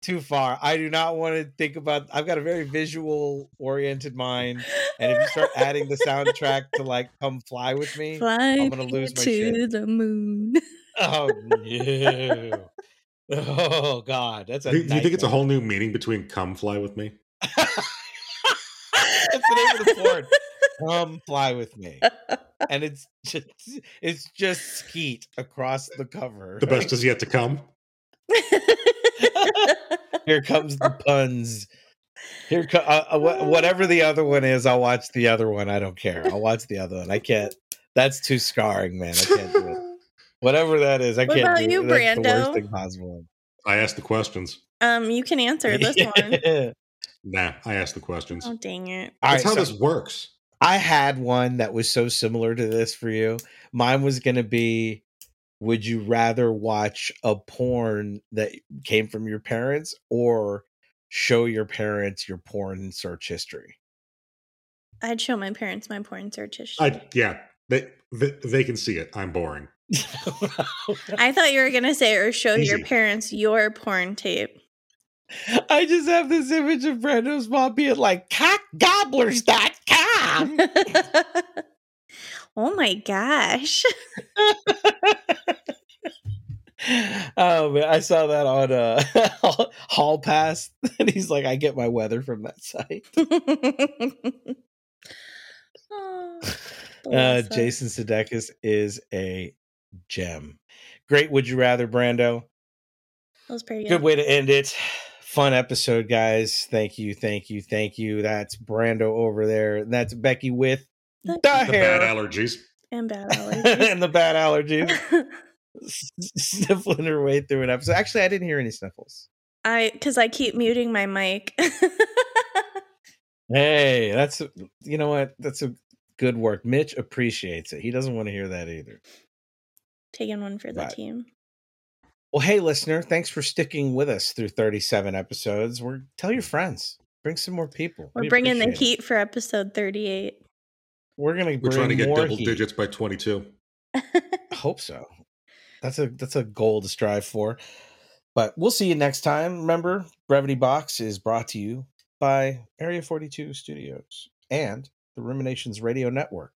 too far. I do not want to think about. I've got a very visual oriented mind, and if you start adding the soundtrack to like "Come Fly with Me," Fly I'm gonna lose my to shit. the moon. Oh no! Oh god, that's a. Do, do you think it's a whole new meaning between "come fly with me"? That's the name of the porn. Come fly with me, and it's just it's just skeet across the cover. The best is yet to come. Here comes the puns. Here, co- uh, uh, whatever the other one is, I'll watch the other one. I don't care. I'll watch the other one. I can't. That's too scarring, man. I can't do it. Whatever that is, I What can't about do it. you, That's the worst Brando? thing possible. I asked the questions. um, you can answer this one. Nah, I asked the questions. Oh dang it! That's right, how so this works. I had one that was so similar to this for you. Mine was going to be would you rather watch a porn that came from your parents or show your parents your porn search history? I'd show my parents my porn search history. I yeah, they, they they can see it. I'm boring. I thought you were gonna say or show your parents your porn tape. I just have this image of Brando's mom being like, cockgobblers.com. oh my gosh! oh man, I saw that on uh Hall Pass, and he's like, I get my weather from that site. Oh, Uh. Jason Sudeikis is a gem. Great. Would you rather, Brando? that was pretty Good good. way to end it. Fun episode, guys. Thank you, thank you, thank you. That's Brando over there, and that's Becky with the, The- The hair bad allergies. and bad allergies. and the bad allergies, sniffling her way through an episode. Actually, I didn't hear any sniffles. I because I keep muting my mic. Hey, that's you know what? That's a good work. Mitch appreciates it. He doesn't want to hear that either. Taking one for the Right. team. Well, hey, listener, thanks for sticking with us through 37 episodes. We're tell your friends, bring some more people. We're We bringing the appreciate it. heat for episode 38. We're gonna We're bring trying to get double heat. digits by 22. I hope so. That's a that's a goal to strive for. But we'll see you next time. Remember, Brevity Box is brought to you by Area 42 Studios and the Ruminations Radio Network,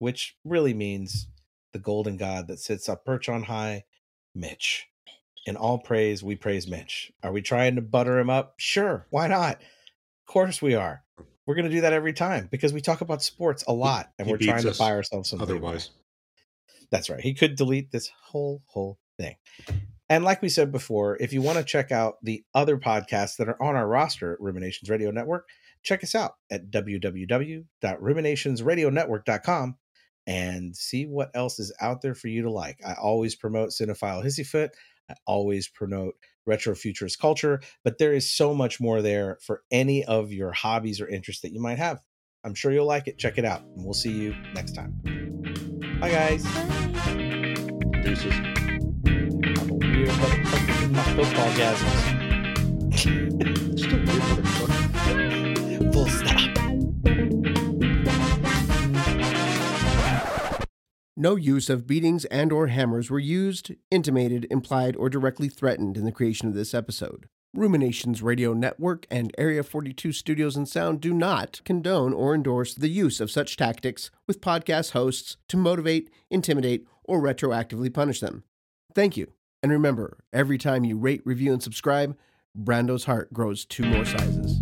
which really means the golden god that sits up perch on high, Mitch. In all praise, we praise Mitch. Are we trying to butter him up? Sure. Why not? Of course we are. We're going to do that every time because we talk about sports a lot and he we're trying to buy ourselves some. Otherwise, That's right. He could delete this whole whole thing. And like we said before, if you want to check out the other podcasts that are on our roster at Ruminations Radio Network, check us out at www.ruminationsradionetwork.com and see what else is out there for you to like. I always promote Cinephile Hissyfoot. I always promote retro futurist culture, but there is so much more there for any of your hobbies or interests that you might have. I'm sure you'll like it. Check it out, and we'll see you next time. Bye, guys. deuces. I'm a weird motherfucker with my football gasms. Still weird motherfucker. Full stop. No use of beatings and or hammers were used, intimated, implied, or directly threatened in the creation of this episode. Ruminations Radio Network and Area 42 Studios and Sound do not condone or endorse the use of such tactics with podcast hosts to motivate, intimidate, or retroactively punish them. Thank you. And remember, every time you rate, review, and subscribe, Brando's heart grows two more sizes.